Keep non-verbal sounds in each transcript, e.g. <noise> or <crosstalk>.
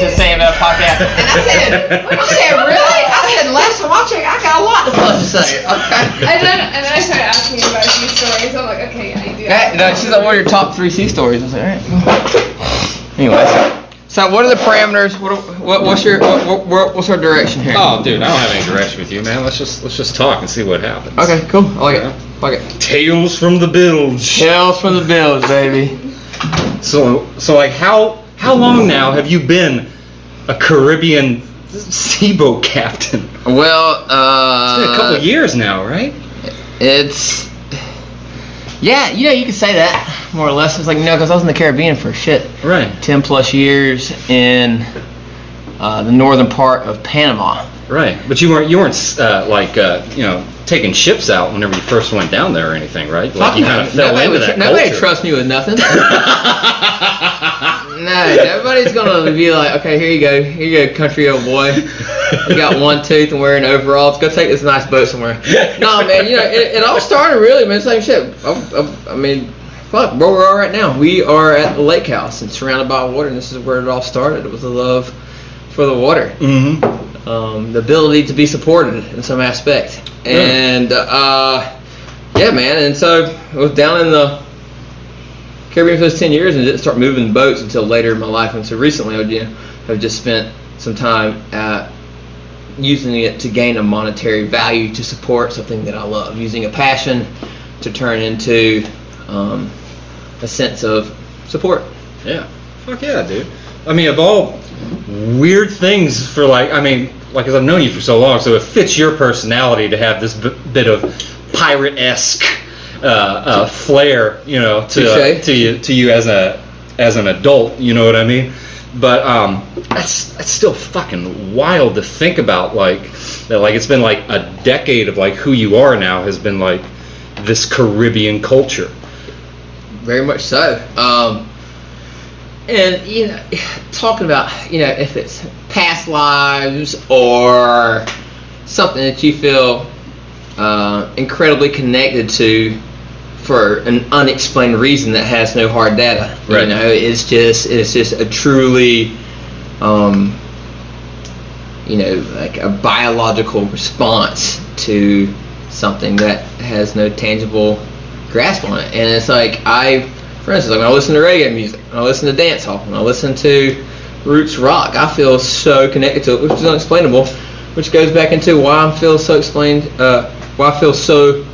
to say about a podcast. And I said, I said, really? I said, last time I checked, I got a lot to say. Okay. And then, and then I started asking you about a few stories. I'm like, okay, I do. That, no, she's like, what are your top three sea stories? I was like, all right. Anyways, so what are the parameters? What, what what's your what, what, what's our direction here? Oh, dude, I don't have any direction with you, man. Let's just let's just talk and see what happens. Okay, cool. I like it. I Like it. Tales from the bilge. Tales from the bills, baby. So, so like, how how long now have you been a Caribbean seaboat captain? Well, uh, Been a couple of years now, right? it's yeah, you know, you could say that more or less. It's like no, because I was in the Caribbean for shit, Right, ten plus years in uh, the northern part of Panama. right. But you weren't you weren't uh, like uh, you know taking ships out whenever you first went down there or anything, right? Like you kind of fell nobody into would, that nobody culture. trusts me with nothing. <laughs> no, everybody's gonna be like, okay, here you go, here you go, country old boy. You got one tooth and wearing overalls. Go take this nice boat somewhere. <laughs> No, man, you know it, it all started really, man. Same shit. I, I, I mean, fuck, where we are right now. We are at the lake house and surrounded by water, and this is where it all started. It was the love for the water Mm-hmm. Um, the ability to be supported in some aspect. And uh, yeah, man. And so I was down in the Caribbean for those ten years and didn't start moving boats until later in my life. And so recently, I you know, have just spent some time at using it to gain a monetary value to support something that I love, using a passion to turn into um, a sense of support. Yeah. Fuck yeah, dude. I mean, of all weird things for like, I mean, like, as I've known you for so long, so it fits your personality to have this b- bit of pirate esque uh, uh, flair, you know, to Touche. to you to you as a as an adult. You know what I mean? But um, that's that's still fucking wild to think about. Like that, like it's been like a decade of like who you are now has been like this Caribbean culture. Very much so. Um, and you know, <sighs> talking about you know if it's past lives or something that you feel uh, incredibly connected to for an unexplained reason that has no hard data. Right. You know, it's just it's just a truly, um, you know, like a biological response to something that has no tangible grasp on it. And it's like I, for instance, like when I listen to reggae music, when I listen to dance hall, when I listen to roots rock, I feel so connected to it, which is unexplainable. Which goes back into why I feel so explained, uh, why I feel so,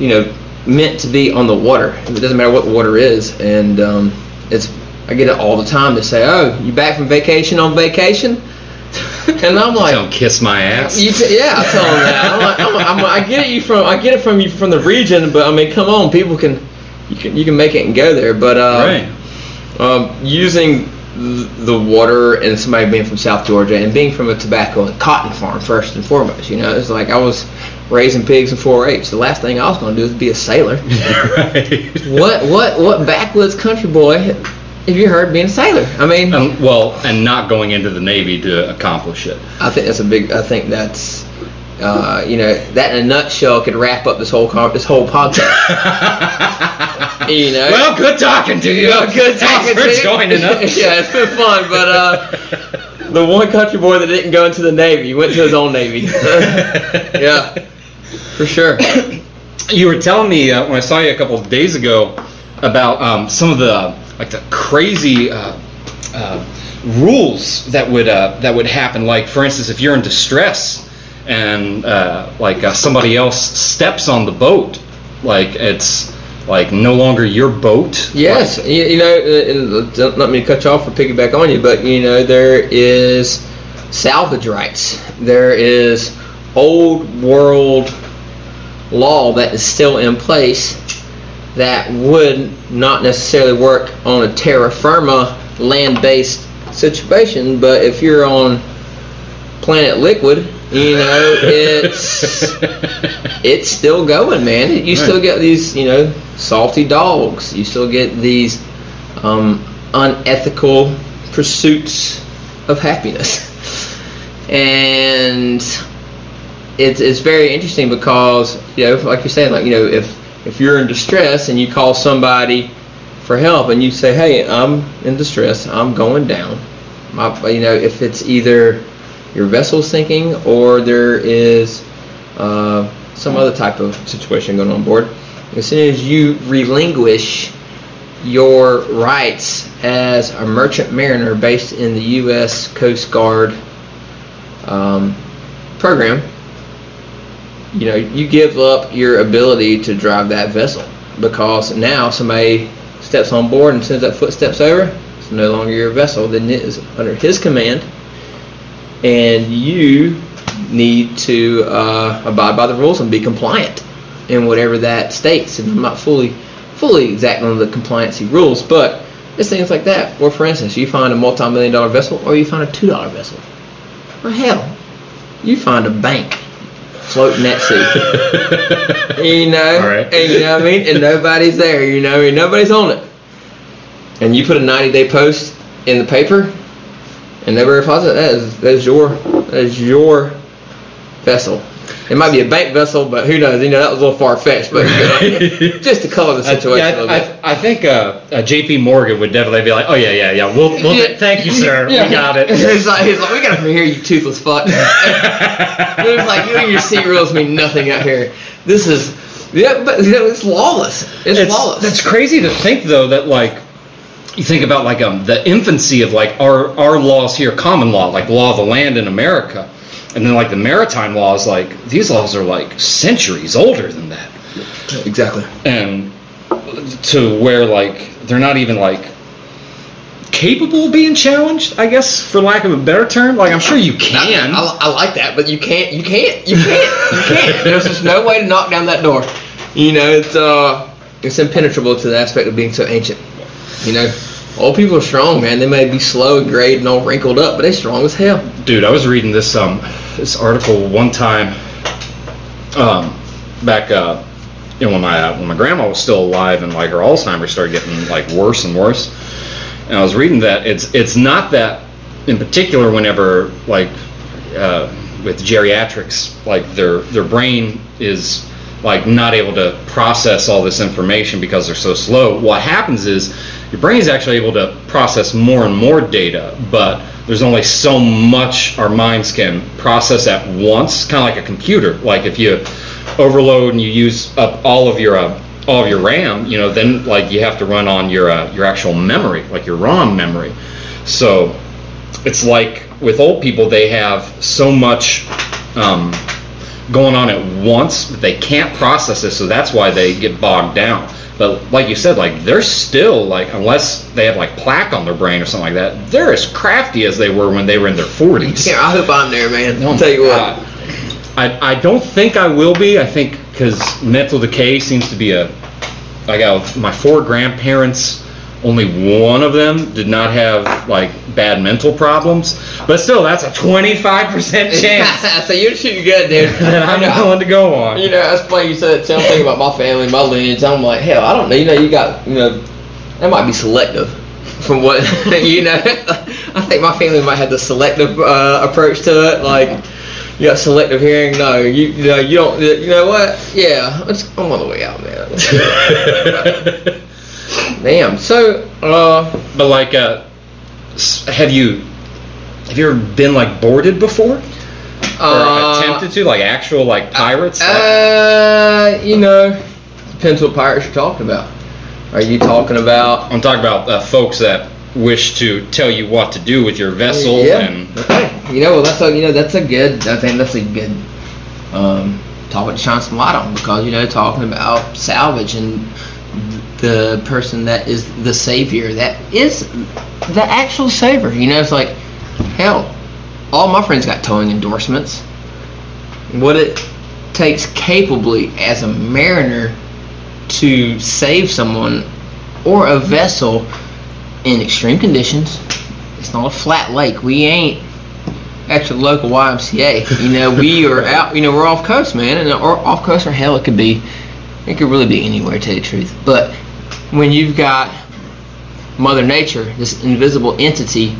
you know, meant to be on the water. It doesn't matter what the water is, and um, it's. I get it all the time to say, "Oh, you back from vacation on vacation?" <laughs> and I'm like, Don't kiss my ass. t- yeah, I tell them that. I'm like, I'm, I'm, I get it you from I get it from you from the region, but I mean, come on, people can you can you can make it and go there. But uh, right. um, using the water and somebody being from South Georgia and being from a tobacco and cotton farm first and foremost, you know, it's like I was raising pigs in 4-H. The last thing I was going to do is be a sailor. <laughs> right. what what what backwoods country boy have you heard being a sailor? I mean, Um, well, and not going into the Navy to accomplish it. I think that's a big. I think that's, uh, you know, that in a nutshell could wrap up this whole this whole podcast. <laughs> you know, Well, good talking to you. Well, good talking Thanks for to you. joining us. <laughs> yeah, it's been fun, but uh, <laughs> the one country boy that didn't go into the Navy went to his own Navy. <laughs> yeah, for sure. <coughs> You were telling me uh, when I saw you a couple of days ago about um, some of the like the crazy uh, uh, rules that would uh, that would happen. Like, for instance, if you're in distress and uh, like uh, somebody else steps on the boat, like it's like no longer your boat. Yes, you, you know, uh, uh, don't let me cut you off or piggyback on you, but you know, there is salvage rights. There is old world law that is still in place that would not necessarily work on a terra firma land based situation, but if you're on planet liquid, you know, it's it's still going, man. You still get these, you know, salty dogs. You still get these um, unethical pursuits of happiness, <laughs> and it's it's very interesting because you know, like you're saying, like you know, if if you're in distress and you call somebody for help and you say, "Hey, I'm in distress. I'm going down." My, you know, if it's either your vessel sinking or there is uh, some other type of situation going on board, as soon as you relinquish your rights as a merchant mariner based in the U.S. Coast Guard um, program, you know, you give up your ability to drive that vessel because now somebody steps on board and sends that footsteps over. It's no longer your vessel, then it is under his command, and you need to uh, abide by the rules and be compliant in whatever that states. And I'm not fully fully exact on the compliancy rules, but it's things like that. Or for instance, you find a multi-million dollar vessel, or you find a two dollar vessel, or hell, you find a bank floating that sea. <laughs> you know, right. and you know what I mean, and nobody's there. You know, and nobody's on it. And you put a 90 day post in the paper, and replies. it, That is that is your that is your vessel. It might be a bank vessel, but who knows? You know, that was a little far fetched, but you <laughs> know, just to color the I- situation yeah, a little I, bit. I, I think uh, uh, J.P. Morgan would definitely be like, "Oh yeah, yeah, yeah. We'll, we'll Yeah. thank you, sir. Yeah. We got it." <laughs> he's like, he's like, we got to hear you toothless fuck. <laughs> it was like you and your sea rules mean nothing out here. This is yeah, but you know, it's lawless. It's, It's- lawless. That's crazy to think though that like you think about like um the infancy of like our our laws here, common law, like law of the land in America, and then like the maritime laws, like these laws are like centuries older than that, exactly. and to where like they're not even like capable of being challenged. I guess for lack of a better term, like I'm sure you can. I, I, I like that, but you can't. You can't. You can't. You can't. <laughs> There's just no way to knock down that door. You know, it's uh, it's impenetrable to the aspect of being so ancient. You know, old people are strong, man. They may be slow and grayed and all wrinkled up, but they strong as hell. dude i was reading this um this article one time um back uh you know when my uh, when my grandma was still alive and like her alzheimer's started getting like worse and worse and i was reading that it's it's not that in particular whenever like uh with geriatrics like their their brain is like not able to process all this information because they're so slow. What happens is your brain is actually able to process more and more data but there's only so much our minds can process at once kind of like a computer. Like if you overload and you use up all of your uh, all of your ram you know then like you have to run on your uh, your actual memory like your rom memory. So it's like with old people they have so much um, going on at once they can't process it so that's why they get bogged down but like you said like they're still like unless they have like plaque on their brain or something like that they're as crafty as they were when they were in their 40s Yeah, I hope I'm there, man. Oh I'll tell you my what. I, I don't think I will be. I think because mental decay seems to be a. I got my four grandparents. Only one of them did not have like bad mental problems, but still, that's a twenty five percent <laughs> chance <laughs> so you're shooting good, dude. <laughs> that I'm You know, willing to go on. You know, that's funny you said the same thing about my family, my lineage. I'm like, hell, I don't know. You know, you got, you know, that might be selective from what, you know. I think my family might have the selective uh, approach to it. Like, you got selective hearing. No, you, you know, you don't. You know what? Yeah, I'm on the way out, man. Damn. So, uh, But like, uh, have you have you ever been like boarded before or uh, attempted to like actual like pirates? Like- Uh, you know, depends what pirates you're talking about. Are you talking about? I'm talking about uh, folks that wish to tell you what to do with your vessel Yeah. and Okay. You know, well, that's a you know that's a good. I think that's a good um, topic to shine some light on because you know talking about salvage and the person that is the savior that is the actual savior. You know, it's like hell. All my friends got towing endorsements. What it takes capably as a mariner to save someone or a vessel in extreme conditions. It's not a flat lake. We ain't at your local YMCA. You know, we are <laughs> out. You know, we're off coast, man, and uh, or off coast or hell, it could be. It could really be anywhere, to tell you the truth. But when you've got Mother Nature, this invisible entity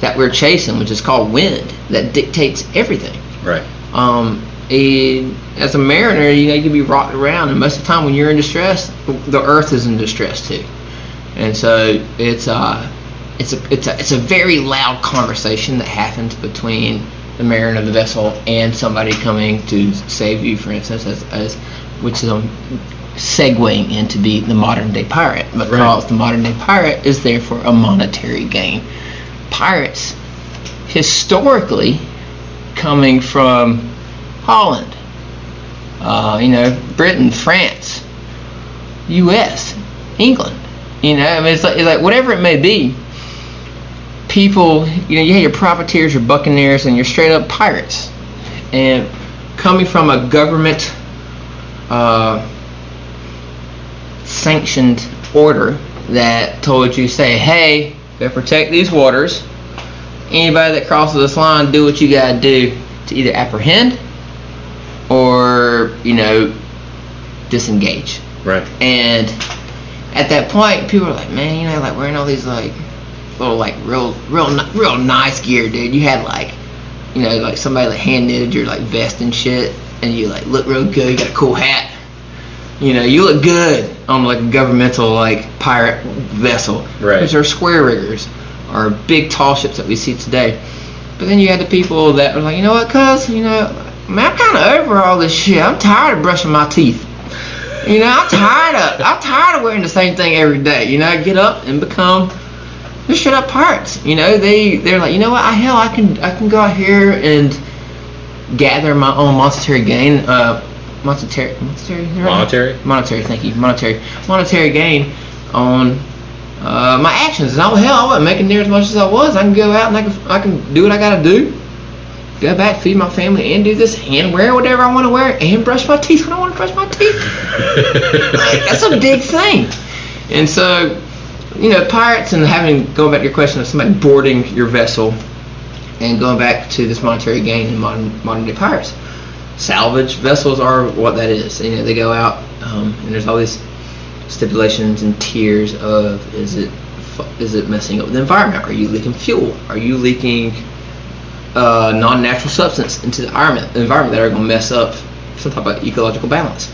that we're chasing, which is called wind, that dictates everything right. um, and as a mariner, you know, you can be rocked around, and most of the time when you're in distress, the earth is in distress too. And so it's uh, it's a it's a it's a very loud conversation that happens between the mariner of the vessel and somebody coming to save you, for instance, as, as which is um, segueing into the the modern day pirate because Right. the modern day pirate is there for a monetary gain. Pirates historically coming from Holland, uh, you know, Britain, France, U.S., England. You know, I mean, it's like, it's like whatever it may be. People, you know, you have your privateers, your buccaneers, and your straight up pirates, and coming from a government uh, sanctioned order that told you, say, hey, gotta protect these waters. Anybody that crosses this line, do what you gotta do to either apprehend or, you know, disengage. Right. And at that point, people are like, man, you know, like wearing all these like little like real, real, real nice gear, dude. You had like, you know, like somebody like hand knitted your like vest and shit, and you like look real good. You got a cool hat. You know, you look good on like a governmental like pirate vessel. Right. Which are square riggers, or big tall ships that we see today. But then you had the people that were like, you know what, cuz, you know, man, I'm kind of over all this shit. I'm tired of brushing my teeth. You know, I'm tired of I'm tired of wearing the same thing every day. You know, I get up and become just straight up parts. You know, they they're like, you know what? I hell, I can I can go out here and gather my own monetary gain. Uh, monetary monetary right? Monetary? monetary. Thank you, monetary monetary gain on uh, my actions. And oh hell, I wasn't making near as much as I was. I can go out and I can I can do what I gotta do. Go back, feed my family, and do this, and wear whatever I want to wear, and brush my teeth when I want to brush my teeth. <laughs> Like, that's a big thing. And so, you know, pirates and having going back to your question of somebody boarding your vessel and going back to this monetary gain in modern modern day pirates. Salvage vessels are what that is. You know, they go out um, and there's all these stipulations and tiers of is it is it messing up the environment? Are you leaking fuel? Are you leaking uh, non-natural substance into the environment, the environment that are going to mess up some type of ecological balance?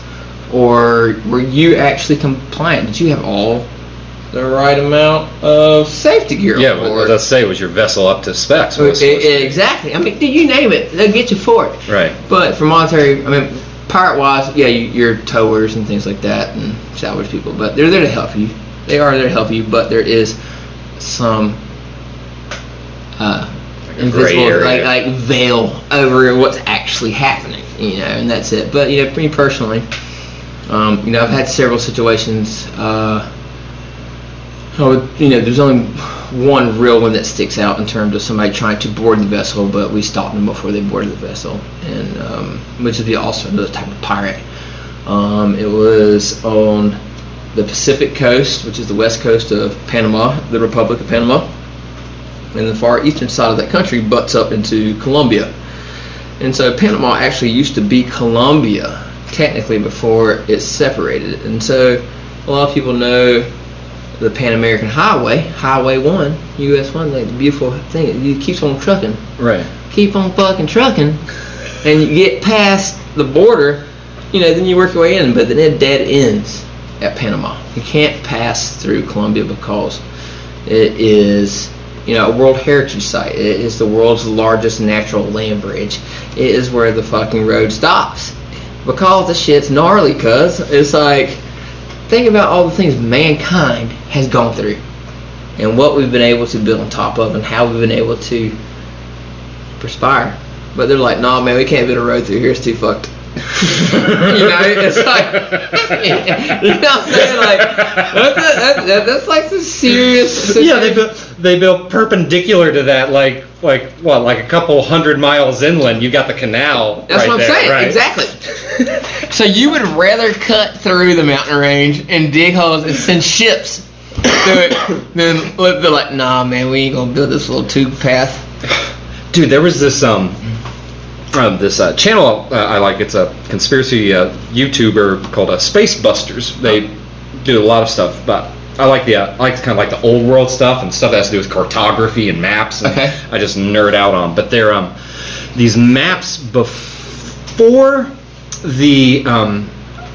Or were you actually compliant? Did you have all the right amount of safety gear Yeah, but let's say it was your vessel up to specs? Exactly. I mean, you name it, they'll get you for it. Right. But for monetary, I mean, pirate wise, yeah, you, you're towers and things like that, and salvage people. But they're there to help you. They are there to help you. But there is some uh, a invisible, like like veil over what's actually happening. You know, and that's it. But you know, for me personally, um, you know, I've had several situations. Uh, Would, you know, there's only one real one that sticks out in terms of somebody trying to board the vessel, but we stopped them before they boarded the vessel, and um, which would be also another type of pirate. Um, it was on the Pacific coast, which is the west coast of Panama, the Republic of Panama, and the far eastern side of that country butts up into Colombia. And so Panama actually used to be Colombia, technically, before it separated. And so a lot of people know the Pan American Highway, Highway 1, US 1, like the beautiful thing. It keeps on trucking. Right. Keep on fucking trucking. And you get past the border, you know, then you work your way in, but then it dead ends at Panama. You can't pass through Colombia because it is, you know, a World Heritage Site. It is the world's largest natural land bridge. It is where the fucking road stops. Because the shit's gnarly, cuz. It's like, think about all the things mankind has gone through and what we've been able to build on top of and how we've been able to perspire. But they're like, nah, man, we can't build a road through here. It's too fucked. <laughs> you know, it's like, <laughs> you know what I'm saying? Like, that's, a, that, that, that's like some serious. Yeah, they built they built perpendicular to that, like like what, like a couple hundred miles inland. You got the canal. That's right what I'm there, saying. right? Exactly. <laughs> so you would rather cut through the mountain range and dig holes and send ships through it than let- they're like, nah, man, we ain't gonna build this little tube path. Dude, there was this um, um this uh, channel uh, I like. It's a conspiracy uh, YouTuber called uh, Space Busters. They do a lot of stuff, but I like the uh, I like kind of like the old world stuff and stuff that has to do with cartography and maps. And Okay. I just nerd out on. But they're um these maps before the um.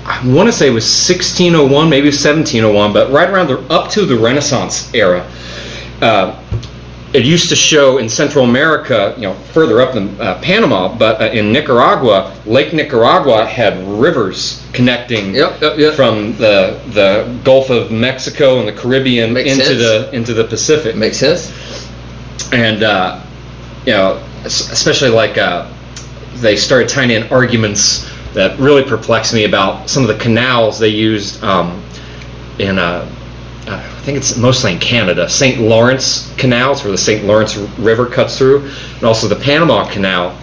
I want to say it was 1601, maybe 1701, but right around the up to the Renaissance era uh, it used to show in Central America, you know, further up than uh, Panama, but uh, in Nicaragua, Lake Nicaragua had rivers connecting Yep, yep, yep. from the the Gulf of Mexico and the Caribbean Makes into sense. the into the Pacific Makes sense. and uh, you know, especially like uh, they started tying in arguments that really perplexed me about some of the canals they used um, in. Uh, uh, I think it's mostly in Canada, St. Lawrence canals, where the St. Lawrence River cuts through, and also the Panama Canal.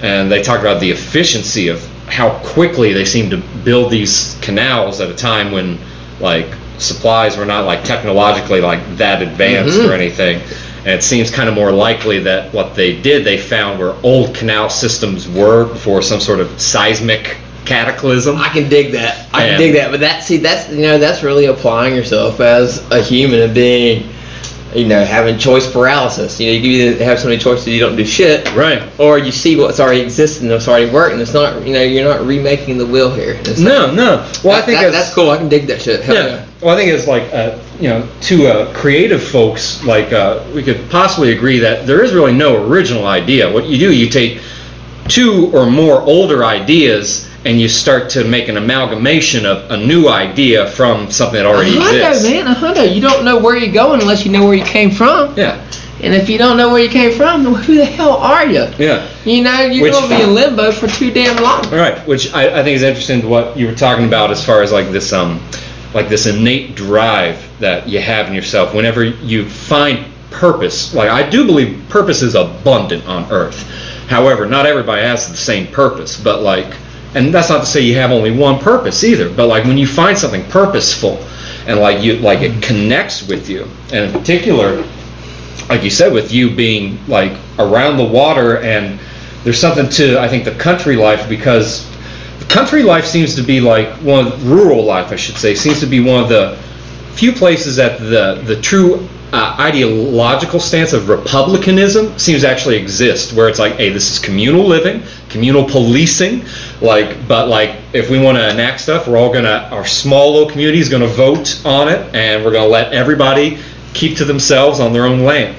And they talk about the efficiency of how quickly they seem to build these canals at a time when, like, supplies were not like technologically like that advanced or mm-hmm. anything. And it seems kind of more likely that what they did, they found where old canal systems were before some sort of seismic cataclysm. I can dig that. I Yeah. can dig that. But that see that's you know that's really applying yourself as a human and being you know having choice paralysis. You know you either have so many choices you don't do shit, Right. or you see what's already existing, and what's already working. it's not you know you're not remaking the wheel here. It's No, no. Well, I think that- that's cool. I can dig that shit. Hell Yeah. yeah. Well, I think it's like uh, you know, to uh, creative folks, like uh, we could possibly agree that there is really no original idea. What you do, you take two or more older ideas and you start to make an amalgamation of a new idea from something that already a hundo, exists. man, a hundo. You don't know where you're going unless you know where you came from. Yeah, And if you don't know where you came from, then who the hell are you? yeah. You know, you're going to be in limbo for too damn long. Right. which I, I think is interesting to what you were talking about as far as like this um like this innate drive that you have in yourself whenever you find purpose. Like I do believe purpose is abundant on earth. However, not everybody has the same purpose, but like and that's not to say you have only one purpose either, but like when you find something purposeful and like you like it connects with you, and in particular like you said, with you being like around the water, and there's something to I think the country life because the country life seems to be like one of rural life, I should say, seems to be one of the few places that the the true uh, ideological stance of republicanism seems to actually exist, where it's like, hey, this is communal living, communal policing, like, but like if we want to enact stuff, we're all gonna our small little community is gonna vote on it, and we're gonna let everybody keep to themselves on their own land,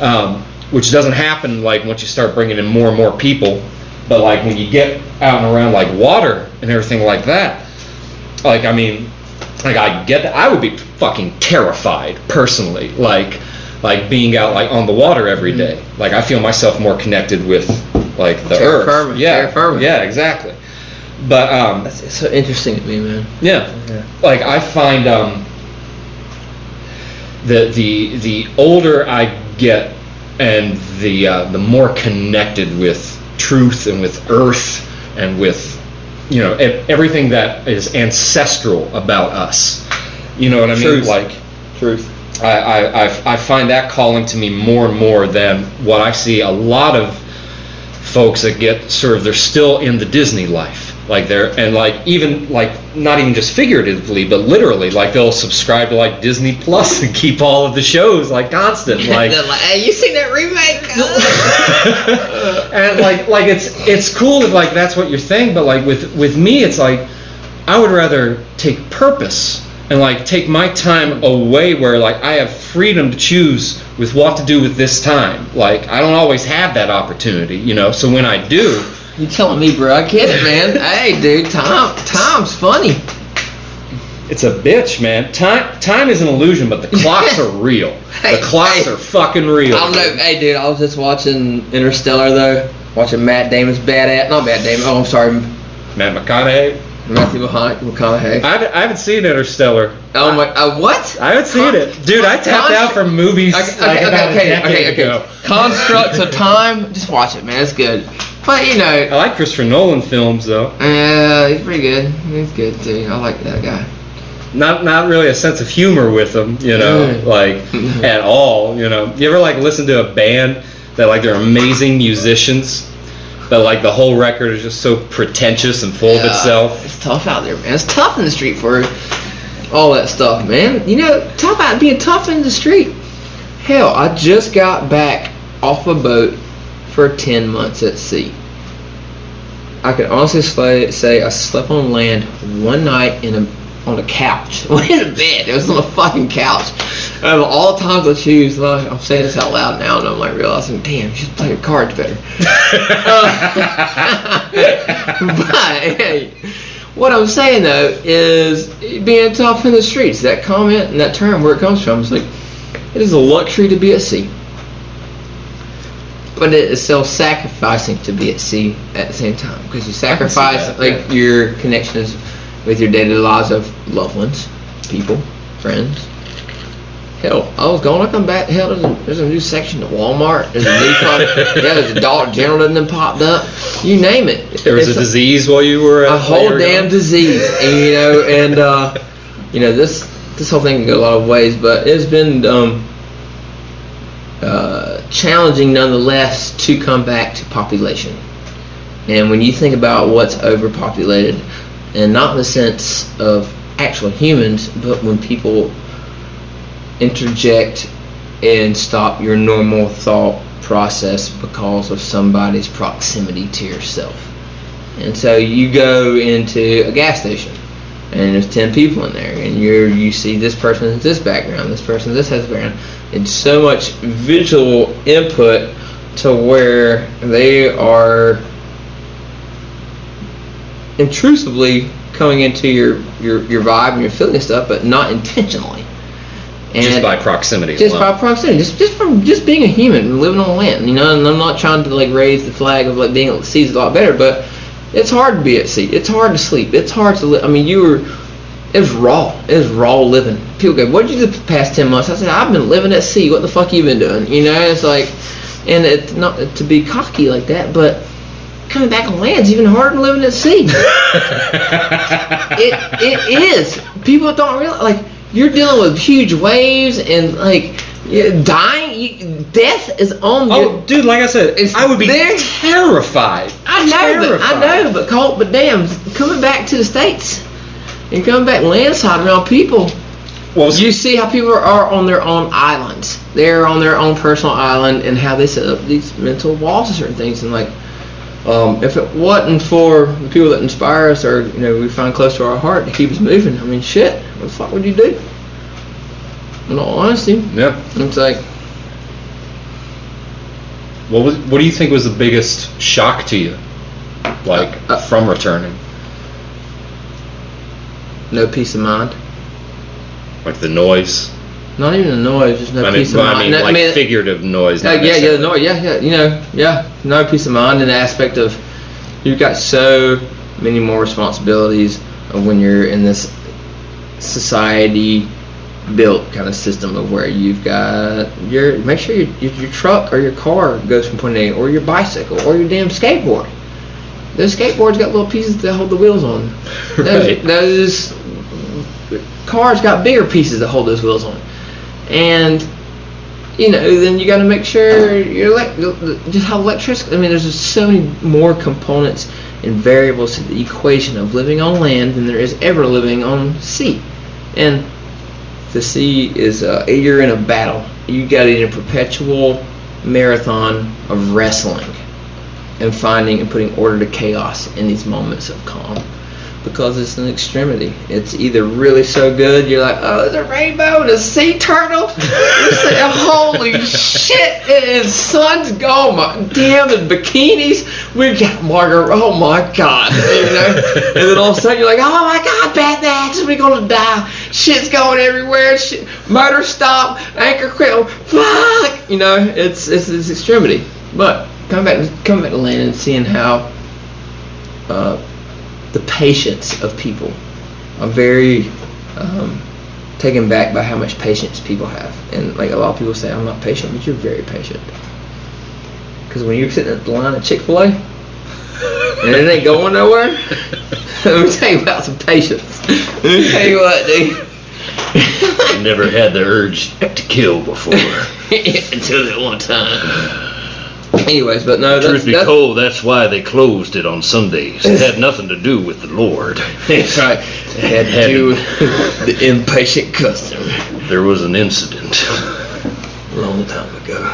um, which doesn't happen like once you start bringing in more and more people. But like when you get out and around like water and everything like that, like I mean, like I get that. I would be fucking terrified personally, like like being out like on the water every day. Like I feel myself more connected with like the Terra earth. firma, yeah, terra firma. yeah, exactly. But um, That's it's so interesting to me, man. yeah. Yeah. Like I find um the the the older I get and the uh, the more connected with truth and with earth and with you know everything that is ancestral about us. You know what I mean? Truth. Like Truth. I, I, I find that calling to me more and more than what I see a lot of folks that get sort of they're still in the Disney life. Like they're and like even like not even just figuratively, but literally, like they'll subscribe to like Disney Plus and keep all of the shows like constant. <laughs> Like They're like, hey, you seen that remake? <laughs> and like like it's it's cool if like that's what you're saying, but like with with me it's like I would rather take purpose and like take my time away where like I have freedom to choose with what to do with this time. Like I don't always have that opportunity, you know. So when I do, you telling me, bro? I get it, man. <laughs> hey, dude, time time's funny. it's a bitch, man. Time time is an illusion, but the <laughs> clocks are real. Hey, the clocks hey. are fucking real. I don't know. Hey, dude, I was just watching Interstellar though. Watching Matt Damon's badass. Not Matt Damon. Oh, I'm sorry, Matt McConaughey. Matthew McConaughey. I haven't, I haven't seen Interstellar. Oh my. Uh, what? I haven't seen it, dude. I tapped Con- out from movies. Okay, like, okay, about okay, okay, okay. Constructs of time. Just watch it, man. It's good. But you know, I like Christopher Nolan films though. uh, he's pretty good. He's good too. I like that guy. Not not really a sense of humor with them, you know, like <laughs> at all. You know, you ever like listen to a band that like they're amazing musicians, but like the whole record is just so pretentious and full of itself. It's tough out there, man. It's tough in the street for all that stuff, man. You know, talk about being tough in the street. Hell, I just got back off a boat for 10 months at sea. I can honestly say I slept on land one night in a on a couch. <laughs> in a bed. It was on a fucking couch. Of all times I choose, well, I'm saying this out loud now, and I'm like realizing, damn, you should play your cards better. Uh, <laughs> but hey, what I'm saying though is being tough in the streets. That comment and that term, where it comes from, is like it is a luxury to be at sea, but it is self-sacrificing to be at sea at the same time because you sacrifice that, like yeah. your connections with your daily lives of loved ones, people, friends. Hell, I was going to come back. Hell, there's a, there's a new section at Walmart. There's a new product. <laughs> yeah, there's a Dollar General that then popped up. You name it. There was It's a disease while you were uh, a whole damn gone? disease, and you know, and uh, you know this this whole thing can go a lot of ways, but it's been um, uh, challenging nonetheless to come back to population. And when you think about what's overpopulated, and not in the sense of actual humans, but when people interject and stop your normal thought process because of somebody's proximity to yourself. And so you go into a gas station and there's 10 people in there and you're you see this person has this background, this person this has background. It's so much visual input to where they are intrusively coming into your, your, your vibe and your feeling and stuff, but not intentionally. And just by proximity. just alone. by proximity, just just from just being a human and living on land, you know. And I'm not trying to like raise the flag of like being at sea is a lot better, but it's hard to be at sea. It's hard to sleep. It's hard to live. I mean, you were. It was raw. It was raw living. People go, "What did you do the past ten months?" I said, "I've been living at sea. What the fuck you been doing?" You know, it's like, and it's not to be cocky like that, but coming back on land's even harder than living at sea. <laughs> it it is. People don't realize like you're dealing with huge waves and like dying. You, death is on Oh, you. dude, like I said, It's I would be there. terrified. I know, but I know, but Colt, but damn, coming back to the states and coming back landside around people, Well, you see how people are on their own islands. They're on their own personal island and how they set up these mental walls and certain things. And like, um, if it wasn't for the people that inspire us or, you know, we find close to our heart to keep us moving, I mean, shit, what the fuck would you do? In all honesty, yeah. it's like, What was? What do you think was the biggest shock to you, like Uh, uh, from returning? no peace of mind. Like the noise. Not even the noise, just no I mean, peace of well, I mind. mean, No, like figurative noise. Yeah, yeah, necessarily- no, yeah, yeah. You know, yeah, no peace of mind in the aspect of you've got so many more responsibilities of when you're in this society built kind of system of where you've got your make sure your, your, your truck or your car goes from point A or your bicycle or your damn skateboard. Those skateboards got little pieces that hold the wheels on. <laughs> Those, Right. those cars got bigger pieces that hold those wheels on. And you know, then you got to make sure your elect- just how electricity. I mean, there's just so many more components and variables to the equation of living on land than there is ever living on sea. And the sea is uh, you're in a battle. You got in a perpetual marathon of wrestling and finding and putting order to chaos in these moments of calm because it's an extremity. It's either really so good, you're like, oh, there's a rainbow and a sea turtle. Like, <laughs> holy shit, it is sun's gone. my damn the bikinis. We got Margaret. Oh my god, you know. and then all of a sudden you're like, oh my god, Mad Max, we're gonna die. Shit's going everywhere. Shit, motor stop, anchor cripple. Fuck, you know. It's it's it's extremity. But coming back coming back to land and seeing how. Uh, the patience of people. I'm very um, taken back by how much patience people have, and like a lot of people say, I'm not patient, but you're very patient. Because when you're sitting at the line at Chick Fil A and it ain't going nowhere, <laughs> let me tell you about some patience. Let me tell you what, dude. I never had the urge to kill before. <laughs> Until that one time. Anyways, but no, that's, Truth be that's, told, that's why they closed it on Sundays. It had nothing to do with the Lord. <laughs> that's right. It had to do with the impatient customer. There was an incident. A long time ago.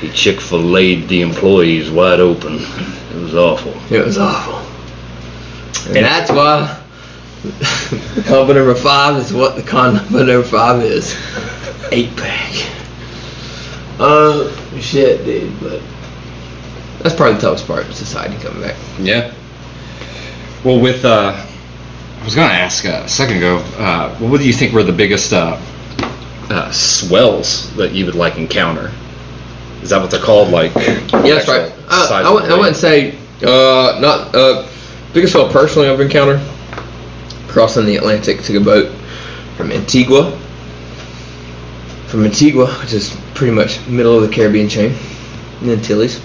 He Chick fil A'd the employees wide open. It was awful. It was awful. And that's why <laughs> combo number five is what the combo number five is. Eight pack. Uh, shit, dude. But that's probably the toughest part. Society coming back. Yeah. Well, with uh, I was gonna ask uh, a second ago. Uh, what do you think were the biggest uh, uh, swells that you would like encounter? Is that what they're called? Like Yeah, that's right. Uh, I, of wou- I wouldn't say uh, not uh, biggest swell personally I've encountered crossing the Atlantic took a boat from Antigua, from Antigua, which is pretty much middle of the Caribbean chain, in the Antilles.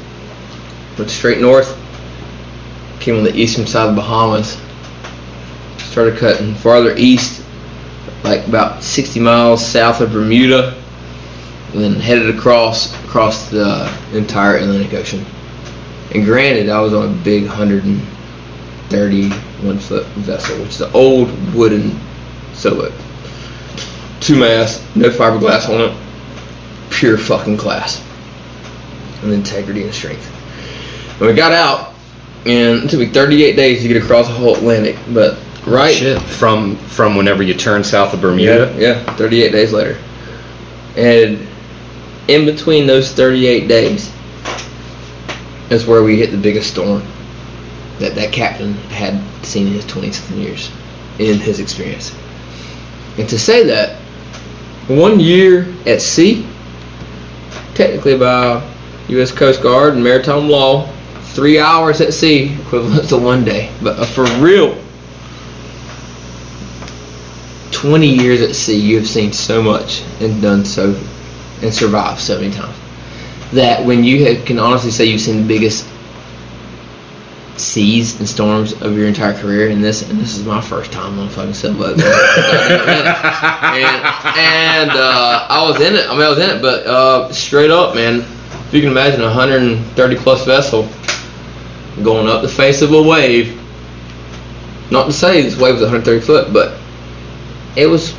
Went straight north, came on the eastern side of the Bahamas, started cutting farther east, like about 60 miles south of Bermuda, and then headed across across the entire Atlantic Ocean. And granted, I was on a big 131 foot vessel, which is an old wooden sailboat. Two masts, no fiberglass on it, pure fucking class, and integrity and strength. We got out, and it took me 38 days to get across the whole Atlantic, but right Shit. From from whenever you turn south of Bermuda. yeah, yeah, 38 days later. And in between those 38 days is where we hit the biggest storm that that captain had seen in his 20 something years in his experience. And to say that one year at sea, technically by U.S. Coast Guard and maritime law, three hours at sea equivalent to one day. But uh, for real, 20 years at sea, you have seen so much and done so and survived so many times that when you can honestly say you've seen the biggest seas and storms of your entire career, and this and this is my first time on fucking sailboat. <laughs> and and uh, I was in it. I mean, I was in it, but uh, straight up, man. If you can imagine a 130 plus vessel going up the face of a wave. Not to say this wave was 130 foot, but it was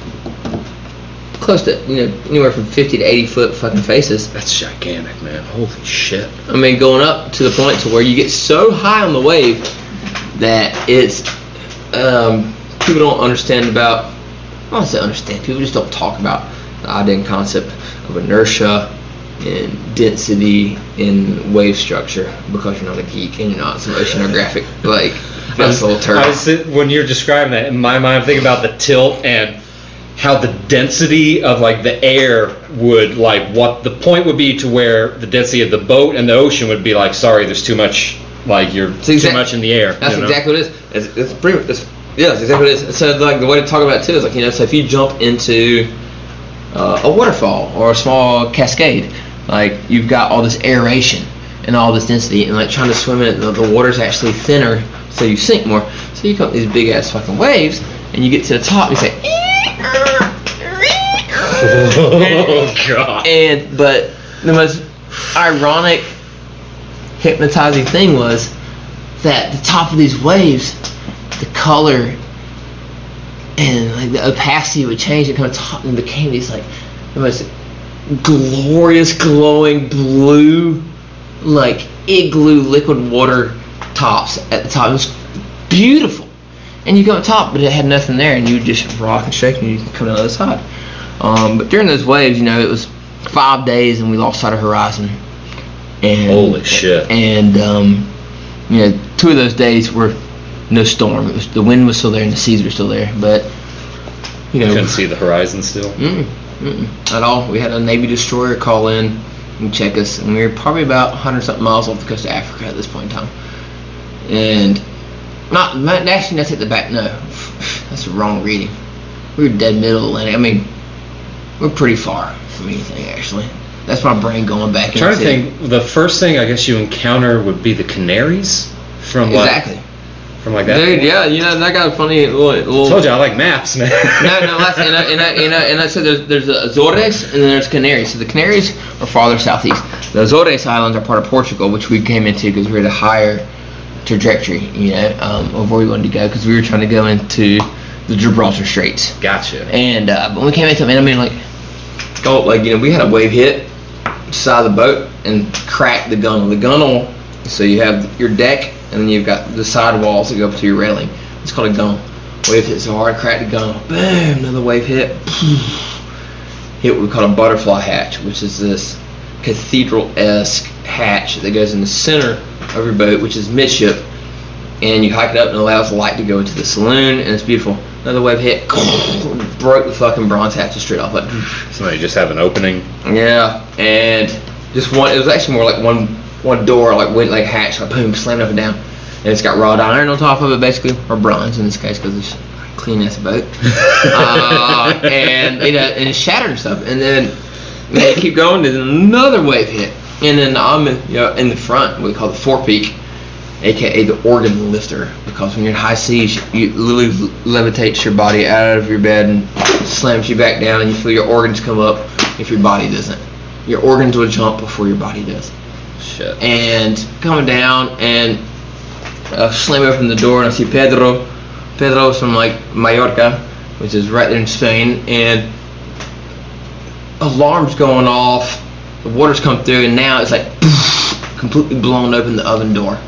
close to you know anywhere from 50 to 80 foot fucking faces. That's gigantic, man. Holy shit. I mean, going up to the point to where you get so high on the wave that it's um, people don't understand about. I don't say understand. People just don't talk about the idea and concept of inertia density in wave structure because you're not a geek and you're not some oceanographic like vessel term. I was sit- when you're describing that in my mind, I'm thinking about the tilt and how the density of like the air would like what the point would be to where the density of the boat and the ocean would be like. Sorry, there's too much. Like you're It's exact- too much in the air. That's you know? exactly what it is. It's, it's pretty. It's, yeah, that's exactly what it is. So like the way to talk about it too is like you know, so if you jump into uh, a waterfall or a small cascade, like you've got all this aeration and all this density, and like trying to swim in it, the, the water's actually thinner, so you sink more. So you come up these big ass fucking waves, and you get to the top, and you say. oh god. And but the most ironic, hypnotizing thing was that the top of these waves, the color and like the opacity would change and kind of top and became these like the most glorious, glowing blue, like igloo liquid water tops at the top. It was beautiful. And you go up top, but it had nothing there, and you would just rock and shake, and you come down the other side. Um, but during those waves, you know, it was five days, and we lost sight of horizon. And Holy shit. And um, you know, two of those days were no storm. It was the wind was still there, and the seas were still there. But you know, Couldn't see the horizon still. Mm-mm, mm-mm, at all. We had a Navy destroyer call in and check us, and we were probably about 100 something miles off the coast of Africa at this point in time. And not, not actually, that's at the back. No, <sighs> that's the wrong reading. We were dead middle Atlantic. I mean, we're pretty far from anything actually. That's my brain going back. I'm trying to think. The first thing I guess you encounter would be the Canaries from like Exactly, from like that. dude. Yeah, you know that got a funny little. little Told you I like maps, man. <laughs> no, no, that's, and, I, and, I, and, I, and I said there's, there's the Azores and then there's Canaries. So the Canaries are farther southeast. The Azores Islands are part of Portugal, which we came into because we were at a higher trajectory, you know, um, of where we wanted to go because we were trying to go into the Gibraltar Straits. Gotcha. And uh, when we came into, man, I mean, like, oh, like you know, we had a wave hit side of the boat and cracked the gunnel. The gunnel, so you have your deck and then you've got the side walls that go up to your railing. It's called a gunnel. Wave hits so hard, cracked the gun. Boom! Another wave hit. <sighs> Hit what we call a butterfly hatch, which is this cathedral-esque hatch that goes in the center of your boat, which is midship. And you hike it up and it allows the light to go into the saloon, and it's beautiful. Another wave hit, <clears throat> broke the fucking bronze hatch straight off. Like, <sniffs> So you just have an opening. yeah, and just one. It was actually more like one one door, like went like hatch, like boom, slammed up and down, and it's got wrought iron on top of it, basically, or bronze in this case, because it's a clean ass boat. <laughs> uh, and you know, and it shattered and stuff, and then they keep going, and then another wave hit, and then I'm in, you know, in the front, what we call the forepeak, aka the organ lifter, because when you're in high seas, you literally levitates your body out of your bed and slams you back down, and you feel your organs come up if your body doesn't. Your organs will jump before your body does. Shit. And coming down and uh, slam open the door, and I see Pedro. Pedro's from like Mallorca, which is right there in Spain, and alarms going off. The water's come through, and now it's like <laughs> completely blown open the oven door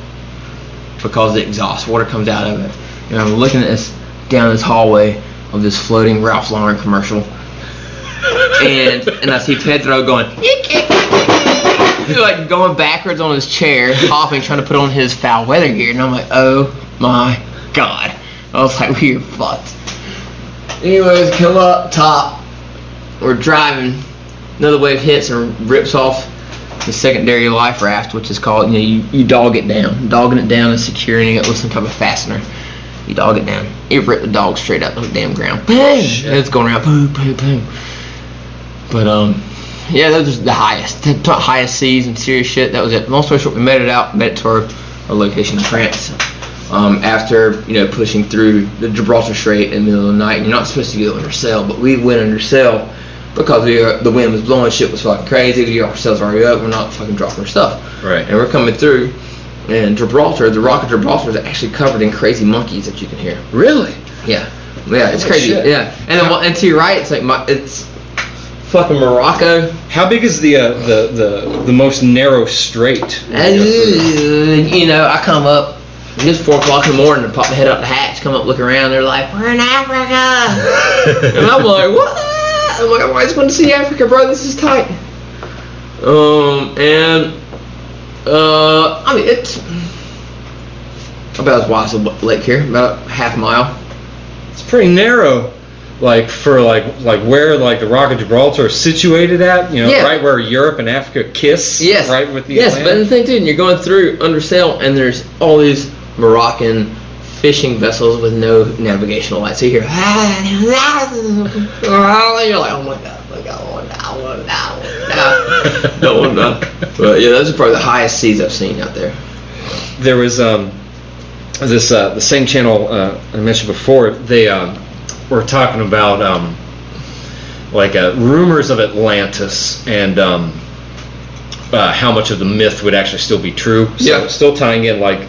because the exhaust water comes out of it. And I'm looking at this down this hallway of this floating Ralph Lauren commercial, <laughs> and and I see Pedro going like going backwards on his chair, hopping, trying to put on his foul weather gear, and I'm like, oh my god! I was like, we are fucked. Anyways, come up top. We're driving. Another wave hits and rips off the secondary life raft, which is called, you know, you, you dog it down. Dogging it down and securing it with some type of fastener. You dog it down. It ripped the dog straight up the damn ground. Boom! It's going around. Boom, boom, boom. But, um, yeah, those are the highest. The highest seas and serious shit. That was it. Long story short, we made it out, made it to our, our location in France. Um, after, you know, pushing through the Gibraltar Strait in the middle of the night. You're not supposed to go under sail, but we went under sail because we were, the wind was blowing, shit was fucking crazy. We got ourselves already up, we're not fucking dropping our stuff. Right. And we're coming through, and Gibraltar, the rock of Gibraltar is actually covered in crazy monkeys that you can hear. Really? Yeah, yeah, it's Holy crazy. shit. Yeah, and then and to your right, it's like my, it's fucking Morocco. How big is the uh, the the the most narrow strait? You know, I come up. It's four o'clock in the morning and pop my head out the hatch, come up, look around. They're like, "We're in Africa," <laughs> and I'm like, "What?" I'm like, "I just want to see Africa, bro. This is tight." Um, and uh, I mean, it's about as wide as a lake here, about half a mile. It's pretty narrow. Like for like like where like the Rock of Gibraltar is situated at, you know, Yeah. right where Europe and Africa kiss. Yes. Right with the yes, but the Atlantic. thing too, you're going through under sail, and there's all these Moroccan fishing vessels with no navigational lights. So you hear, "Ah, you're like, oh my god, oh my god, oh no, oh no, no, <laughs> no, no. But yeah, those are probably the highest seas I've seen out there. there was um this uh, the same channel uh, I mentioned before. They um, were talking about um, like uh, rumors of Atlantis and um, uh, how much of the myth would actually still be true. So Yeah. still tying in like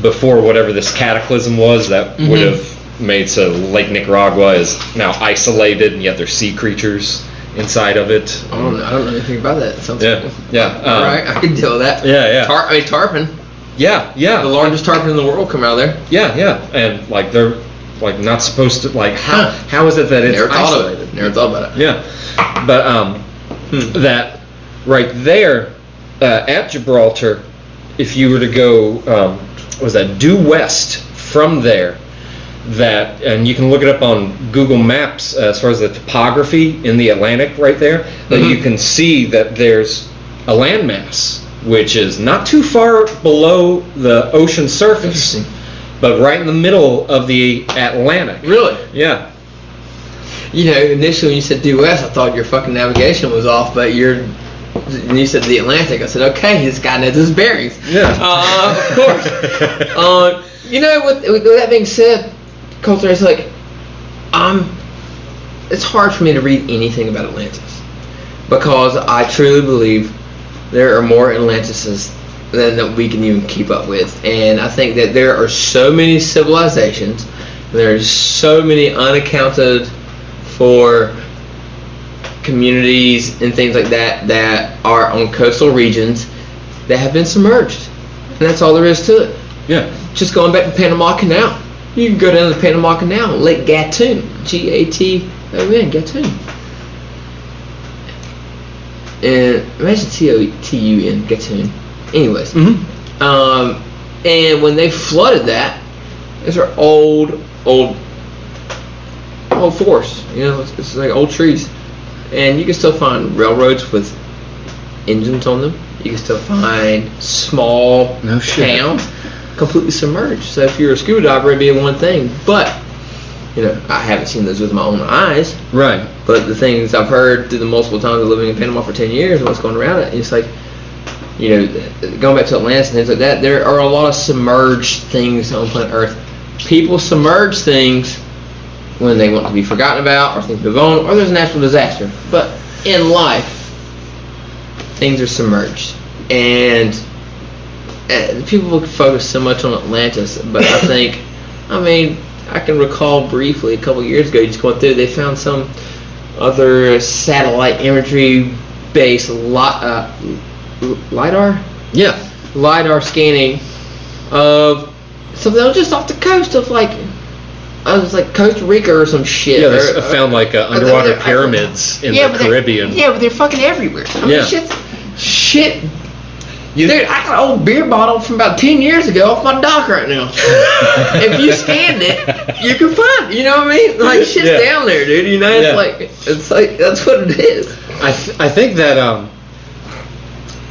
before whatever this cataclysm was that would Mhm. have made so Lake Nicaragua is now isolated and yet there's sea creatures inside of it. I don't know, I don't know anything about that. Sounds Yeah, cool. yeah, um, All right, I can deal with that. Yeah, yeah, Tar- I mean, tarpon, yeah, yeah. the largest tarpon in the world, come out of there. Yeah, yeah, and like they're like not supposed to like how Huh. how is it that it's Never thought isolated? of it. Never thought about it. Yeah, but um, that right there uh, at Gibraltar, if you were to go, um, was that due west from there? That and you can look it up on Google Maps uh, as far as the topography in the Atlantic right there. That Mhm. you can see that there's a landmass which is not too far below the ocean surface, Interesting. But right in the middle of the Atlantic. Really? Yeah. You know, initially when you said due west, I thought your fucking navigation was off, but you're. When you said the Atlantic, I said, okay, this guy knows his bearings. Yeah. Uh, of course. <laughs> uh, you know, with, with that being said, Coulter, it's like, I'm. It's hard for me to read anything about Atlantis because I truly believe there are more Atlantises than that we can even keep up with, and I think that there are so many civilizations, there's so many unaccounted for communities and things like that that are on coastal regions that have been submerged, and that's all there is to it Yeah. just going back to Panama Canal. You can go down the Panama Canal, Lake Gatun, G A T O N, Gatun. And imagine T O T U N, Gatun. Anyways, Mhm. um, and when they flooded that, those are old, old, old forests. You know, it's, it's like old trees, and you can still find railroads with engines on them. You can still find small No towns completely submerged. So if you're a scuba diver, it'd be one thing. But you know, I haven't seen those with my own eyes. Right. But the things I've heard through the multiple times of living in Panama for ten years and what's going around it, it's like, you know, going back to Atlantis and things like that. There are a lot of submerged things on planet Earth. People submerge things when they want to be forgotten about, or things move on, or there's a natural disaster. But in life, things are submerged, and uh, people focus so much on Atlantis. But I <laughs> <laughs> think, I mean, I can recall briefly a couple years ago, just going through, they found some other satellite imagery based li- uh, lidar Yeah. lidar scanning of something that was just off the coast of like I was like Costa Rica or some shit. Yeah, they found like uh, underwater they're- I- pyramids in Yeah, the Caribbean. Yeah, but they're fucking everywhere. I mean, Yeah. shit, shit. You- Dude, I got an old beer bottle from about ten years ago off my dock right now. <laughs> if you scanned it, you can find. it, You know what I mean? Like shit's Yeah. down there, dude. You know, it's Yeah. like it's like that's what it is. I, th- I think that um,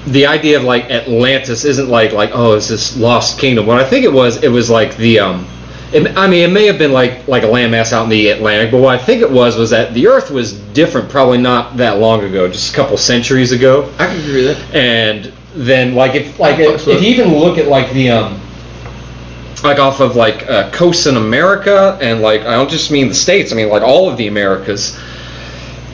the idea of like Atlantis isn't like like oh it's this lost kingdom. What I think it was, it was like the um, it, I mean it may have been like like a landmass out in the Atlantic, but what I think it was was that the Earth was different, probably not that long ago, just a couple centuries ago, I can agree with that. and then like if like if, if you even look at like the um. Like off of like uh, coasts in America, and like I don't just mean the states. I mean like all of the Americas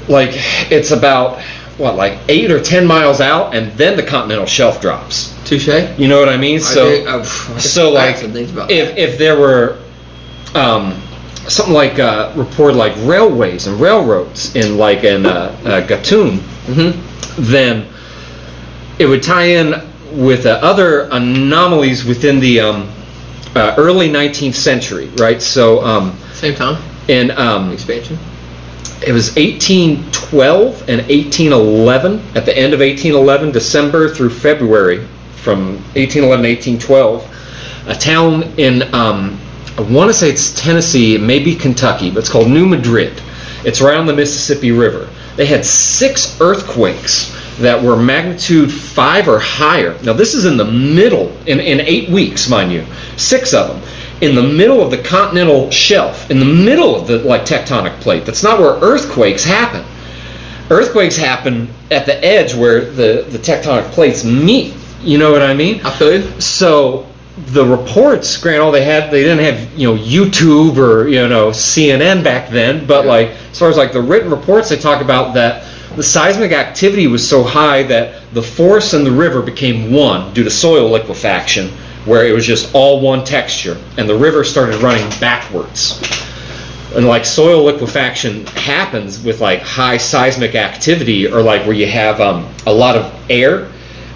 like it's about what like eight or ten miles out and then the continental shelf drops. Touche. you know what i mean? So I, oh, pff, I so like if if there were um something like uh reported like railways and railroads in like in uh, uh gatun then it would tie in with uh, other anomalies within the um uh, early 19th century right? So um same time? in um expansion. It was 1812 and 1811 at the end of 1811 december through february from 1811 to 1812 a town in um, i want to say it's tennessee it may kentucky but it's called new madrid. It's right on the mississippi river. They had six earthquakes that were magnitude five or higher. Now this is in the middle in, in eight weeks mind you. Six of them in the middle of the continental shelf, in the middle of the like tectonic plate. That's not where earthquakes happen. Earthquakes happen at the edge where the, the tectonic plates meet. You know what I mean? I feel you. So the reports, granted, all they had, they didn't have you know YouTube or you know CNN back then, but Yeah. like as far as like the written reports, they talk about that the seismic activity was so high that the forest and the river became one due to soil liquefaction, where it was just all one texture, and the river started running backwards. And like soil liquefaction happens with like high seismic activity, or like where you have um, a lot of air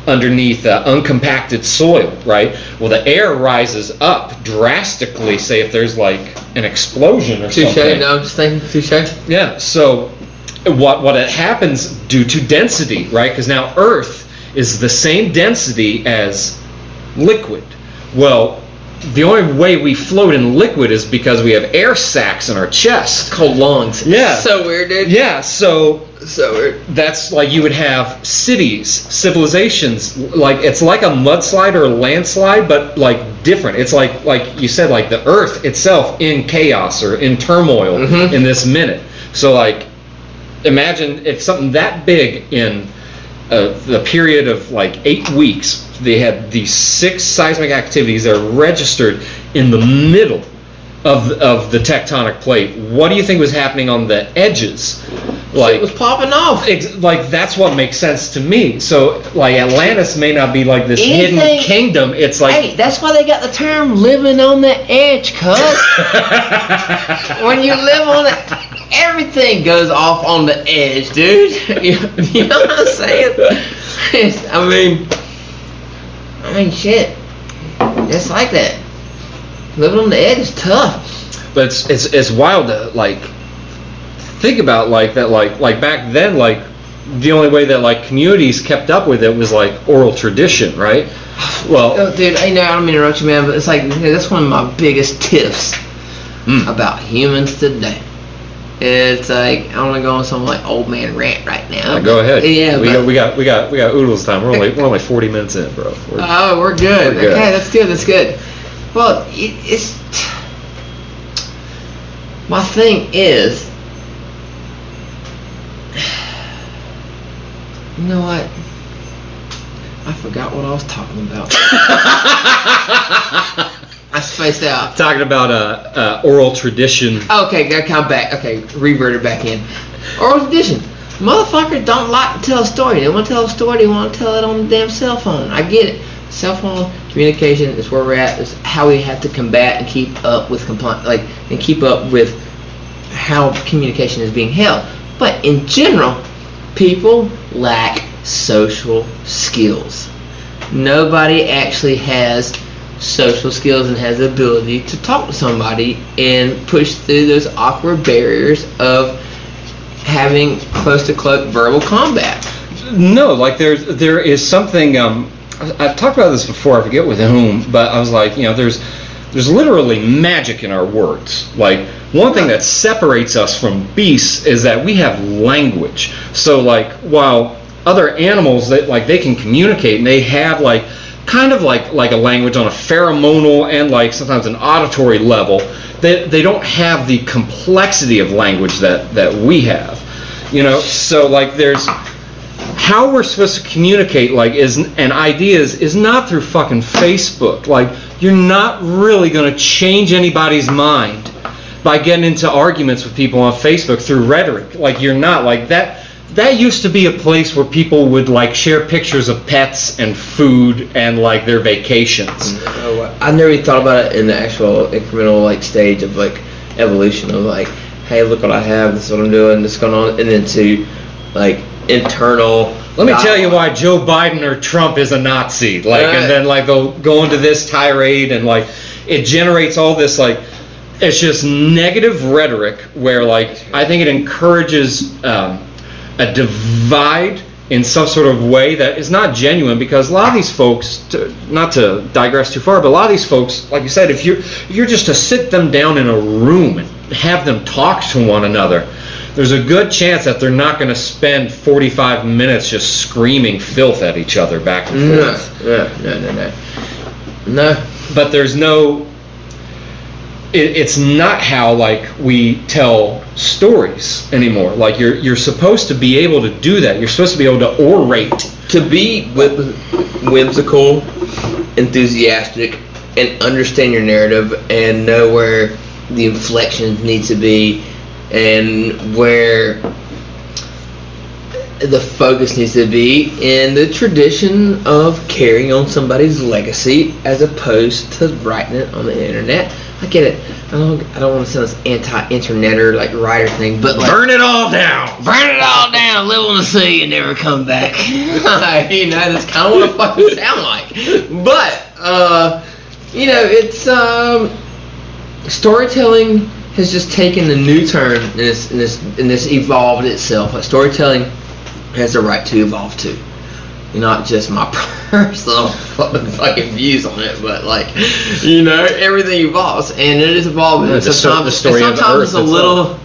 underneath uh, uncompacted soil, right? Well, the air rises up drastically. Say if there's like an explosion or Touche. something. No, I'm just thinking touche. Yeah. So what what it happens due to density, right? Because now Earth is the same density as liquid. Well, the only way we float in liquid is because we have air sacs in our chest. called lungs. Yeah. So weird, dude. Yeah. So So weird. that's like you would have cities, civilizations, like it's like a mudslide or a landslide, but like different. It's like like you said, like the Earth itself in chaos or in turmoil in this minute. So like, imagine if something that big in uh, the period of like eight weeks, they had these six seismic activities that are registered in the middle of of the tectonic plate. What do you think was happening on the edges? Like, it was popping off. Ex- like that's what makes sense to me. So like Atlantis may not be like this hidden kingdom. It's like hey, that's why they got the term living on the edge, cuz. <laughs> when you live on it, everything goes off on the edge, dude. <laughs> you, you know what I'm saying? <laughs> I mean, I mean, shit. it's like that. living on the edge is tough. But it's it's it's wild to like think about like that like like back then like the only way that like communities kept up with it was like oral tradition, right? Well, Oh, dude, I know I don't mean to interrupt you, man, but it's like that's one of my biggest tiffs Mm. about humans today. It's like I want to go on some like old man rant right now. go ahead. Yeah, we but- got we got we got we got oodles time. We're only we're only forty minutes in, bro. We're- Oh, we're good. We're good. Okay, that's good. That's good. Well, it, it's my thing is, <sighs> you know what? I forgot what I was talking about. <laughs> I spaced out. Talking about uh, uh, oral tradition. Okay, gotta come back. Okay, reverted back in. Oral tradition. Motherfuckers don't like to tell a story. They want to tell a story. They want to tell it on the damn cell phone. I get it. Cell phone communication is where we're at. Is how we have to combat and keep up with compli like and keep up with how communication is being held. But in general, people lack social skills. Nobody actually has social skills and has the ability to talk to somebody and push through those awkward barriers of having close to close verbal combat. No, like there's there is something. Um, I've talked about this before. I forget with whom, but I was like, you know, there's there's literally magic in our words. Like one thing that separates us from beasts is that we have language. So like while other animals that like they can communicate and they have like kind of like like a language on a pheromonal and like sometimes an auditory level they, they don't have the complexity of language that that we have you know so like there's how we're supposed to communicate like is and ideas is not through fucking Facebook. Like you're not really going to change anybody's mind by getting into arguments with people on Facebook through rhetoric. Like you're not like that that used to be a place where people would like share pictures of pets and food and like their vacations. Oh, I never even thought about it in the actual incremental like stage of like evolution of like, hey, look what I have. This is what I'm doing. This is going on, and then to like internal. Let me tell you why Joe Biden or Trump is a Nazi. Like, Right. and then like they'll go into this tirade, and like it generates all this like it's just negative rhetoric where like I think it encourages um, a divide in some sort of way that is not genuine because a lot of these folks, to, not to digress too far, but a lot of these folks, like you said, if you're if you're just to sit them down in a room and have them talk to one another, there's a good chance that they're not going to spend 45 minutes just screaming filth at each other back and No, forth. no, no, no, no. No. But there's no. It, it's not how like we tell stories anymore. Like you're you're supposed to be able to do that. You're supposed to be able to orate. To be whimsical, enthusiastic, and understand your narrative and know where the inflection needs to be and where the focus needs to be in the tradition of carrying on somebody's legacy as opposed to writing it on the internet. I get it. I don't. I don't want to sound this anti-interneter like writer thing, but like Burn it all down. burn it all down, live on the sea, and never come back. <laughs> you know, that's kind of what it fucking sound like. But uh, you know, it's um, storytelling has just taken a new turn and this and this and this evolved itself. Like storytelling has the right to evolve too. Not just my <laughs> personal fucking views on it, but like you know, everything evolves and it is evolving. Yeah, the sometimes, the story and of sometimes Earth it's a itself. little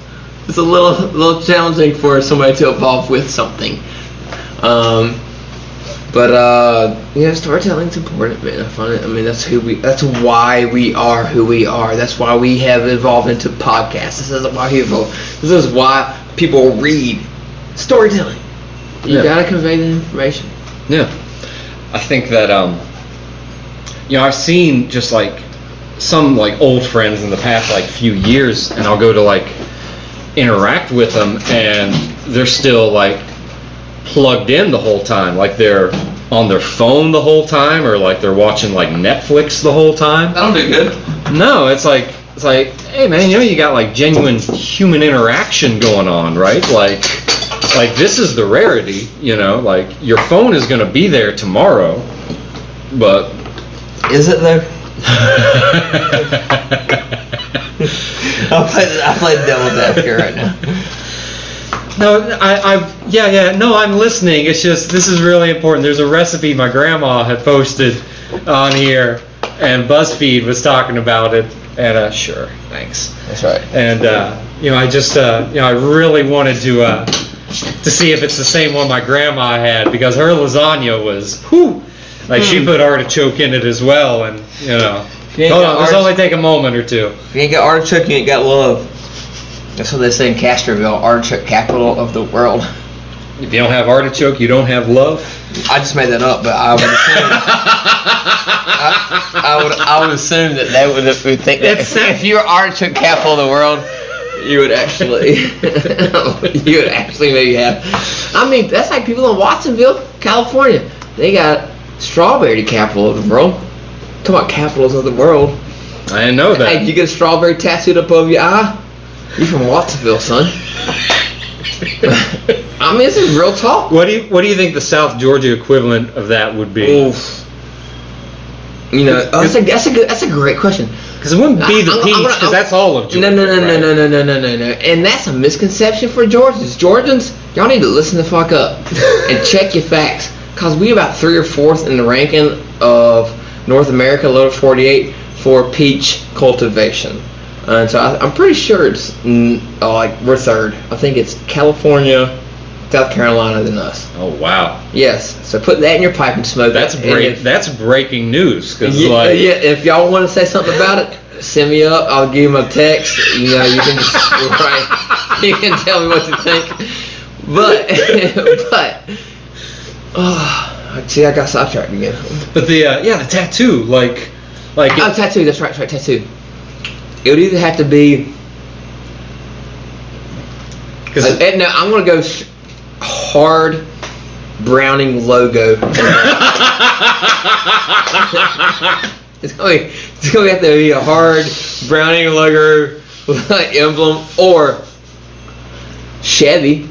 it's a little little challenging for somebody to evolve with something. Um, but uh, yeah, storytelling's important, man. I find it. I mean, that's who we. That's why we are who we are. That's why we have evolved into podcasts. This is why we evolved. This is why people read storytelling. You Yeah. gotta convey the information. Yeah, I think that um, you know, I've seen just like some like old friends in the past like few years, and I'll go to like interact with them, and they're still like plugged in the whole time, like they're on their phone the whole time, or like they're watching like Netflix the whole time. That'll do good. No, it's like it's like, hey man, you know you got like genuine human interaction going on, right? Like like this is the rarity, you know, like your phone is gonna be there tomorrow, but Is it though? <laughs> I play I play devil's advocate right now. No, I, I've yeah, yeah. No, I'm listening. It's just this is really important. There's a recipe my grandma had posted on here, and BuzzFeed was talking about it. And uh, sure, thanks. That's right. And uh, you know, I just uh, you know, I really wanted to uh, to see if it's the same one my grandma had because her lasagna was whew, like she hmm. put artichoke in it as well, and you know, You hold got on, this arti- only take a moment or two. If you ain't got artichoke, you ain't got love. That's what they say in Castroville, artichoke capital of the world. If you don't have artichoke, you don't have love. I just made that up, but I would assume. <laughs> I, I would I would assume that they would, would think that if, if you're artichoke capital of the world, You would actually, <laughs> <laughs> you would actually maybe have. I mean, that's like people in Watsonville, California. They got strawberry capital of the world. Talk about capitals of the world. I didn't know that. Hey, you get a strawberry tattooed up over your eye. You from Watsonville, son? <laughs> I mean, this is real talk. What do you What do you think the South Georgia equivalent of that would be? Oof. You know, oh, that's a that's a good that's a great question. Because it wouldn't be the peach, because that's all of Georgia. No, no, no, right? no, no, no, no, no, no, no. And that's a misconception for Georgians. Georgians, y'all need to listen the fuck up <laughs> and check your facts. Cause we about three or fourth in the ranking of North America, lower 48 for peach cultivation. And so I, I'm pretty sure it's uh, like we're third. I think it's California, South Carolina, than us. Oh wow, Yes. So put that in your pipe and smoke. that's it. break. If- That's breaking news. Because yeah, like, yeah, if y'all want to say something about it, send me up. I'll give you my text. You know, you can just <laughs> right. You can tell me what you think. But, <laughs> but, oh, see, I got sidetracked again. but the uh, yeah, the tattoo, like, like Oh, tattoo. That's right. That's right. Tattoo. It would either have to be. because Uh, now I'm gonna go hard Browning logo. <laughs> it's it's gonna have to be a hard Browning logo emblem or Chevy.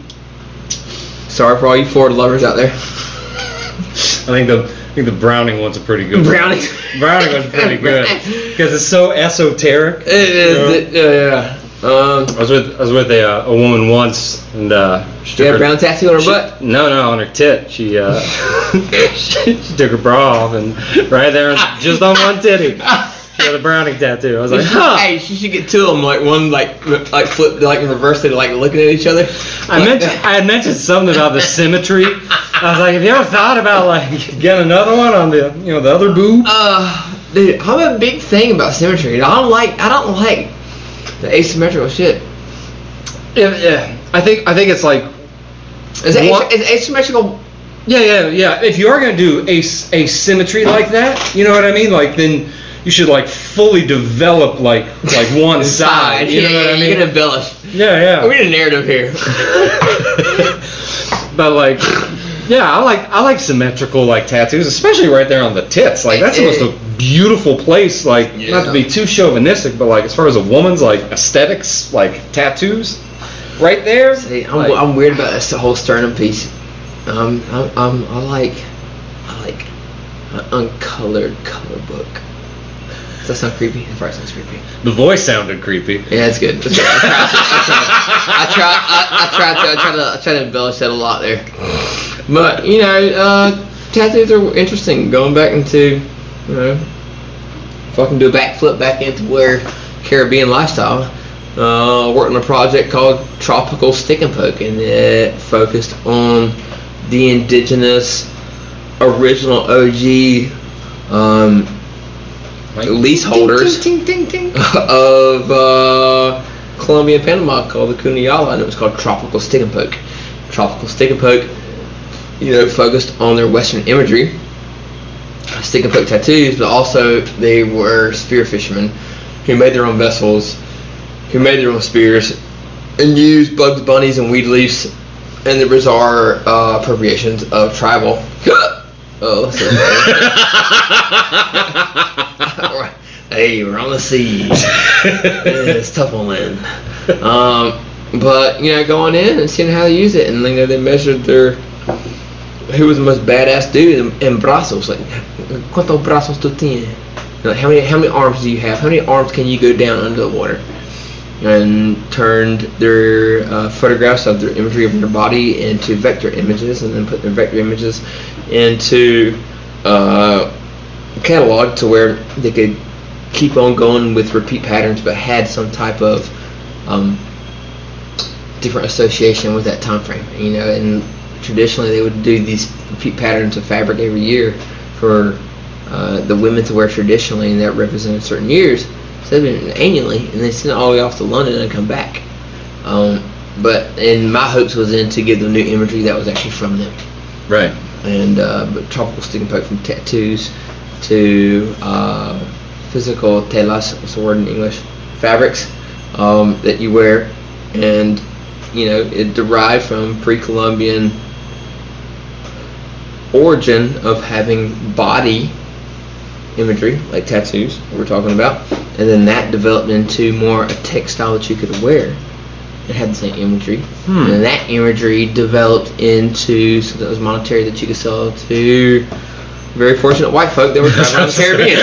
Sorry for all you Ford lovers out there. I think the I think the Browning one's a pretty good. one. Browning. Browning one's pretty good <laughs> because it's so esoteric. It is. Yeah. It, yeah. Um, I was with I was with a, uh, a woman once, and uh, she had a her- brown tattoo on her she- butt. No, no, on her tit. She uh, she, <laughs> she took her bra off, and right there, just on one titty, she had a Browning tattoo. I was like, huh. Hey, she should get two of them, like one like like flip, like in reverse, they like looking at each other. I mentioned I had mentioned something about the symmetry. I was like, have you ever thought about like getting another one on the you know the other boob? Uh, dude, I'm a big thing about symmetry. I don't like I don't like the asymmetrical shit. Yeah, yeah. I think I think it's like Is, it is asymmetrical? yeah, yeah, yeah. If you are gonna do as- asymmetry like that, you know what I mean? Like then you should like fully develop like like <laughs> one side. You know what I You can mean? embellish. Yeah, yeah. We need a narrative here. <laughs> But like, yeah, I like I like symmetrical like tattoos, especially right there on the tits. Like that's the most beautiful place. Like not to be too chauvinistic, but like as far as a woman's like aesthetics, like tattoos, right there. See, I'm, like- I'm weird about this the whole sternum piece. Um, I'm, I'm I like I like an uncolored color book. Does that sound creepy? It probably sounds creepy. the voice sounded creepy. Yeah, it's good. That's good. I try. I try. I try to. I try to. I try to embellish that a lot there. But you know, uh, tattoos are interesting. Going back into, you know, fucking do a backflip back into where Caribbean lifestyle. Uh, worked on a project called Tropical Stick and Poke, and it focused on the indigenous, original OG um, leaseholders <laughs> of uh, Colombia and Panama called the Kuna Yala, and it was called Tropical Stick and Poke. Tropical Stick and Poke, you know, focused on their Western imagery, stick and poke tattoos, but also they were spear fishermen who made their own vessels, who made their own spears, and used bugs, bunnies, and weed leaves and the bizarre uh, appropriations of tribal. <gasps> oh, sorry. <laughs> hey, we're on the sea. It's tough on land. Um, but you know, going in and seeing how they use it, and you know, they measured their who was the most badass dude in, in. Like, ¿cuántos brazos tú tienes? Like how many how many arms do you have? How many arms can you go down under the water? And turned their uh, photographs of their imagery of their body into vector images, and then put their vector images into uh, a catalog to where they could keep on going with repeat patterns, but had some type of um, different association with that time frame. You know, and traditionally they would do these repeat patterns of fabric every year for uh, the women to wear traditionally, and that represented certain years. So they did it annually, and they sent it all the way off to London and come back. Um, but and my hopes was then to give them new imagery that was actually from them Right. and uh, but tropical stick and poke from tattoos to uh, physical telas, what's the word in English? Fabrics um, that you wear, and you know it derived from pre-Columbian origin of having body imagery like tattoos we're talking about, and then that developed into more a textile that you could wear. It had the same imagery, hmm. and then that imagery developed into something that was monetary that you could sell to very fortunate white folk that were traveling the <laughs> Caribbean.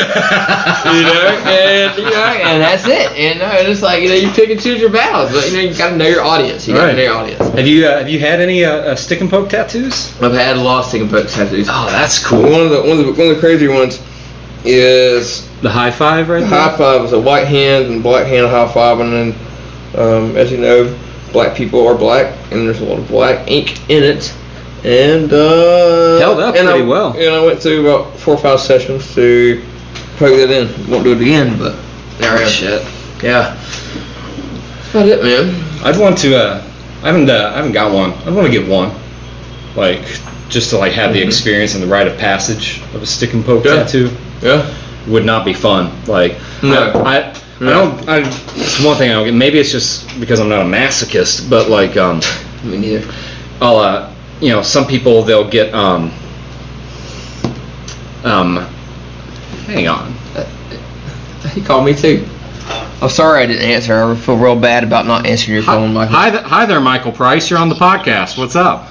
you know, and you know, and <laughs> that's it. And it's like you know, you pick and choose your battles, but you know, you got to know your audience. You got to Right. know your audience. Have you uh, have you had any uh, uh, stick and poke tattoos? I've had a lot of stick and poke tattoos. Oh, that's cool. One of the one of the one of the crazy ones is The high five right The there. high five is a white hand and black hand high five, and then, um, as you know, black people are black, and there's a lot of black ink in it, and uh, Held up and pretty I, well. And I went through about four or five sessions to poke that in. Won't do it again, but there Oh, shit. Yeah, that's about it, man. I'd want to. Uh, I haven't. Uh, I haven't got one. I'd want to get one, like just to like have the experience and the rite of passage of a stick and poke Yeah. tattoo. Yeah, Would not be fun. Like No. I. I I don't. I, it's one thing I don't get. Maybe it's just because I'm not a masochist, but like, um, me neither. I'll, uh, you know, some people they'll get, um, um, hang on. He called me too. I'm sorry I didn't answer. I feel real bad about not answering your phone, Michael. Hi, th- hi there, Michael Price. You're on the podcast. What's up?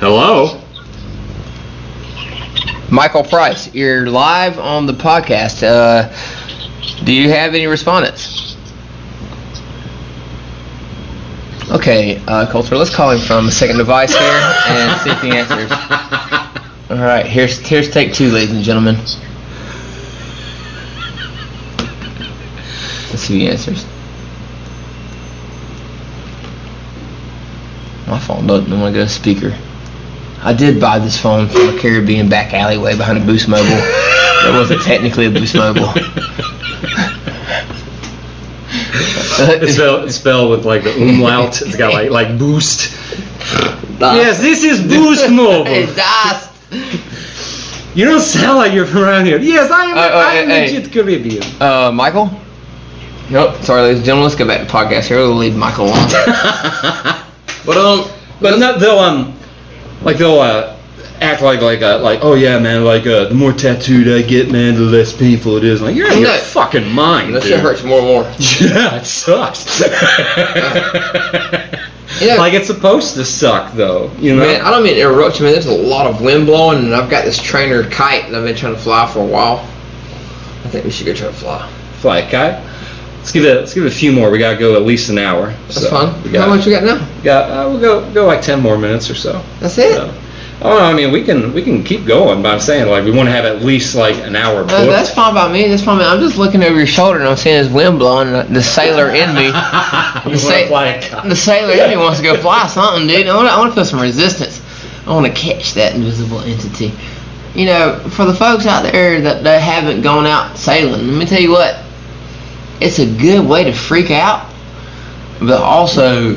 Hello. Michael Price, you're live on the podcast. Uh, do you have any respondents? Okay, uh, Coulter, let's call him from a second device here and see if he <laughs> answers. All right, here's here's take two, ladies and gentlemen. Let's see if he answers. My phone doesn't want to go to speaker. I did buy this phone from a Caribbean back alleyway behind a Boost Mobile. That wasn't technically a Boost Mobile. <laughs> It's spelled, it's spelled with like the umlaut. It's got like like boost. Yes, this is Boost <laughs> Hey, Mobile. das. You don't sound like you're from around here. Yes, I am. Uh, uh, I am hey, legit Caribbean. Uh, Michael? Nope. Sorry, ladies and gentlemen. Let's go back to the podcast here. We'll leave Michael alone. <laughs> but, um, But not they'll um, like they'll uh, act like like uh, like oh yeah man like uh, the more tattooed I get man the less painful it is. I'm like you're out of your fucking mind. that dude. shit hurts more and more. <laughs> Yeah, it sucks. <laughs> Yeah. like it's supposed to suck though, you know. Man, I don't mean to interrupt you, man. There's a lot of wind blowing, and I've got this trainer kite that I've been trying to fly for a while. I think we should go try to fly. Fly a kite. Let's give it. Let's give it a few more. We gotta go at least an hour. That's so fun. We got. How much we got now? got uh, we'll go go like ten more minutes or so. That's it. So, oh, I mean we can we can keep going, but I'm saying like we want to have at least like an hour. Uh, that's fine by me. That's fine. By me. I'm just looking over your shoulder and I'm seeing this wind blowing. The sailor in me, <laughs> the, sa- fly a kite. the sailor in me wants to go <laughs> fly something, dude. I want to I wanna feel some resistance. I want to catch that invisible entity. You know, for the folks out there that, that haven't gone out sailing, let me tell you what. It's a good way to freak out, but also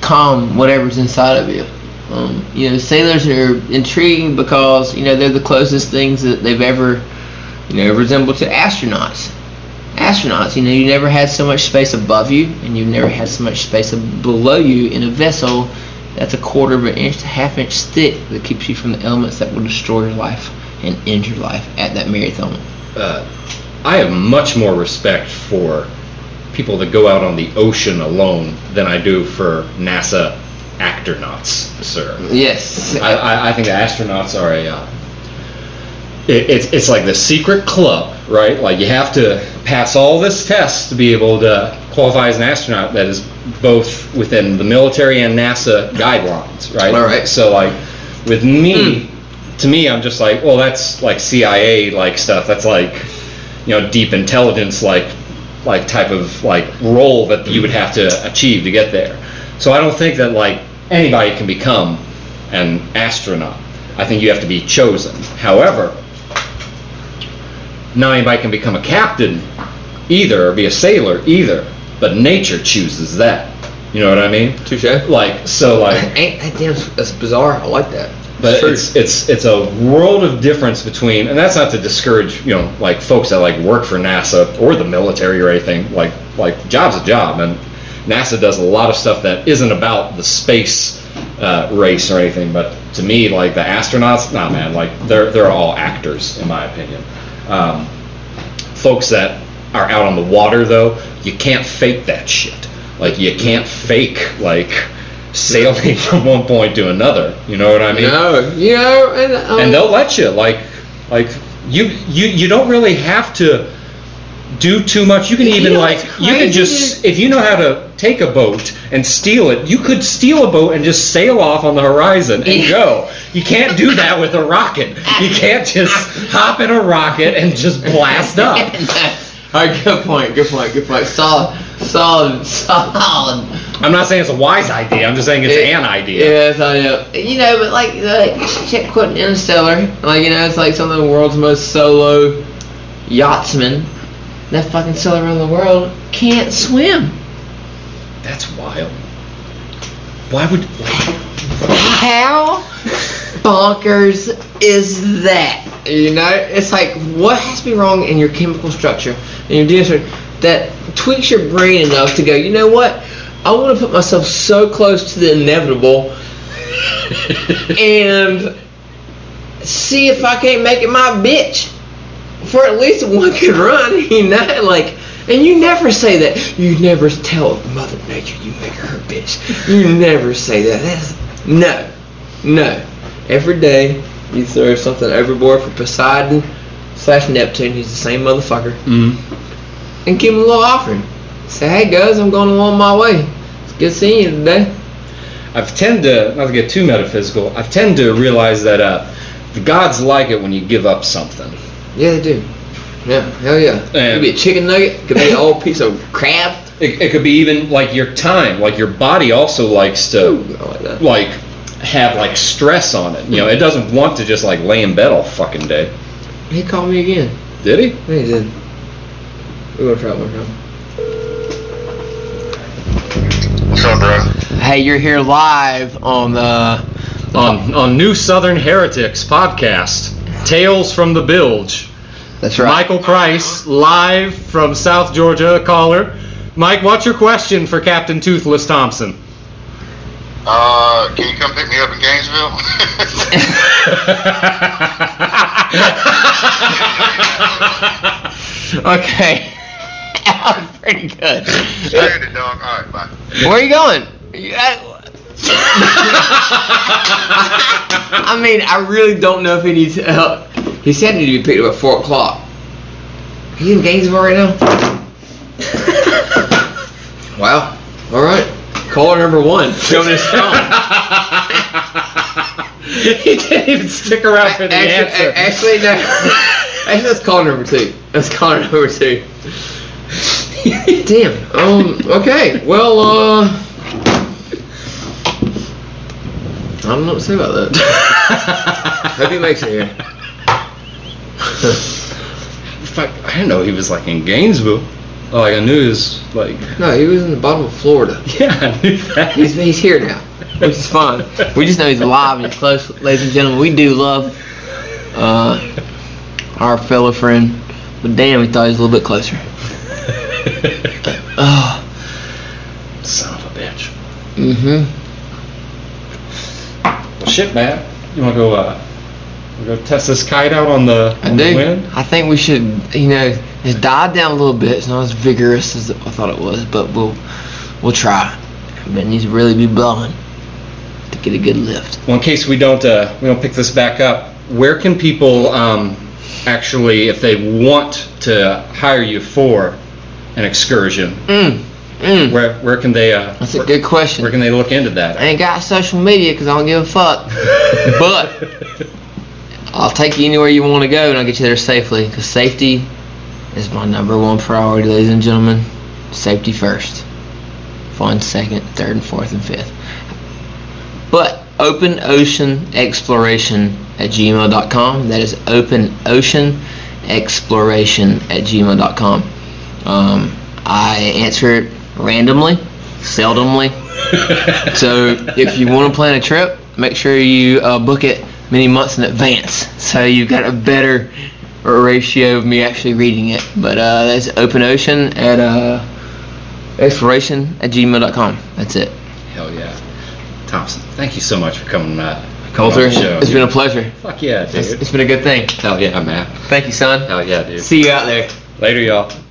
calm whatever's inside of you. Um, you know, sailors are intriguing because you know they're the closest things that they've ever, you know, resembled to astronauts. Astronauts, you know, you never had so much space above you, and you've never had so much space below you in a vessel that's a quarter of an inch to half inch thick that keeps you from the elements that will destroy your life and end your life at that marathon. uh, I have much more respect for people that go out on the ocean alone than I do for NASA astronauts. sir. Yes. I, I, I think the astronauts are a. Uh, it, it's it's like the secret club, right? Like you have to pass all this tests to be able to qualify as an astronaut. That is both within the military and NASA guidelines, right? All right. So like with me, to me, I'm just like, well, that's like CIA like stuff. That's like you know deep intelligence like like type of like role that you would have to achieve to get there. So I don't think that like anybody can become an astronaut. I think you have to be chosen. However, not anybody can become a captain either or be a sailor either. But nature chooses that. You know what I mean? Touche. Like so like Ain't that damn that's bizarre. I like that. but True. it's it's it's a world of difference between, and that's not to discourage you know like folks that like work for NASA or the military or anything. Like like job's a job, and NASA does a lot of stuff that isn't about the space uh, race or anything. But to me, like the astronauts, nah, man, like they're they're all actors in my opinion. Um, folks that are out on the water though, you can't fake that shit. Like you can't fake like sailing <laughs> from one point to another. You know what I mean? no, you know, and, um, and they'll let you like like you you you don't really have to do too much you can even know like you can just if you know how to take a boat and steal it you could steal a boat and just sail off on the horizon and Yeah. go you can't do that with a rocket you can't just hop in a rocket and just blast <laughs> up All right, good point. Good point. Good point. Solid. Solid. Solid. i'm not saying it's a wise idea i'm just saying it's It- an idea Yes, I know. You know, but like, like shit, quoting Interstellar, like you know, it's like some of the world's most solo yachtsmen that fucking sail around the world can't swim. that's wild why would How bonkers is that? You know, it's like what has to be wrong in your chemical structure and your DNA structure that tweaks your brain enough to go, you know what? I want to put myself so close to the inevitable <laughs> and see if I can't make it my bitch for at least one good run. <laughs> You know, like, and you never say that. You never tell Mother Nature you make her her bitch. You never say that. That's no, no. Every day you throw something overboard for Poseidon slash Neptune. He's the same motherfucker. Mm-hmm. And give him a little offering. Say, hey guys, I'm going along my way. It's good seeing you today. I've tend to not to get too metaphysical. I've tend to realize that uh, the gods like it when you give up something. Yeah, they do. Yeah, hell yeah. And- could be a chicken nugget. Could be an old piece of crab. It, it could be even like your time. Like your body also likes to Ooh, like that. like have like stress on it. You know, it doesn't want to just like lay in bed all fucking day. He called me again. Did he? Yeah, he did. We're gonna try it one time. What's up, bro? Hey, you're here live on the. On on New Southern Heretics podcast, Tales from the Bilge. That's right. Michael Price live from South Georgia. Caller, Mike, what's your question for Captain Toothless Thompson? Uh, can you come pick me up in Gainesville? <laughs> Okay. that was <laughs> pretty good. Stranded, dog. All right, bye. Where are you going? You- <laughs> I, I mean, I really don't know if he needs help. He said he needed to be picked up at 4 o'clock. He in Gainesville right now? <laughs> wow. Alright. Caller number one. Showing his phone. he didn't even stick around for the actually, answer. a- actually, no. <laughs> Actually, that's caller number two. That's caller number two. Damn. Um. Okay. Well. Uh. I don't know what to say about that. <laughs> Hope he makes it here. Fuck, I didn't know he was like in Gainesville. Oh, like I knew he was like. No, he was in the bottom of Florida. <laughs> Yeah, I knew that. He's, he's here now, which is fine. We just know he's alive and close, ladies and gentlemen. We do love uh, our fellow friend, but damn, we thought he was a little bit closer. <laughs> Oh, Son of a bitch. mm-hmm. Well, shit, man. You want to go? Uh, wanna go test this kite out on the, I on the wind? I think we should, you know, it's died down a little bit. It's not as vigorous as I thought it was, but we'll we'll try. But it needs to really be blowing to get a good lift. Well, in case we don't uh, we don't pick this back up, where can people um, actually, if they want to hire you for an excursion, where where can they? Uh, That's a where, good question. where can they look into that? I ain't got social media because I don't give a fuck. <laughs> but I'll take you anywhere you want to go and I'll get you there safely because safety is my number one priority, ladies and gentlemen. Safety first, fun second, third, and fourth, and fifth. But open ocean exploration at gmail.com. That is open ocean exploration at gmail.com. Um, I answer it randomly, seldomly. <laughs> so if you want to plan a trip, make sure you uh, book it many months in advance. So you've got a better ratio of me actually reading it. But uh, that's open ocean at uh, exploration at gmail.com. That's it. Hell yeah, Thompson. Thank you so much for coming. Uh, Coulter, on the show. it's been a pleasure. Fuck yeah, dude. It's, it's been a good thing. Hell yeah, man. Thank you, son. Hell yeah, dude. See you out there. Later, y'all.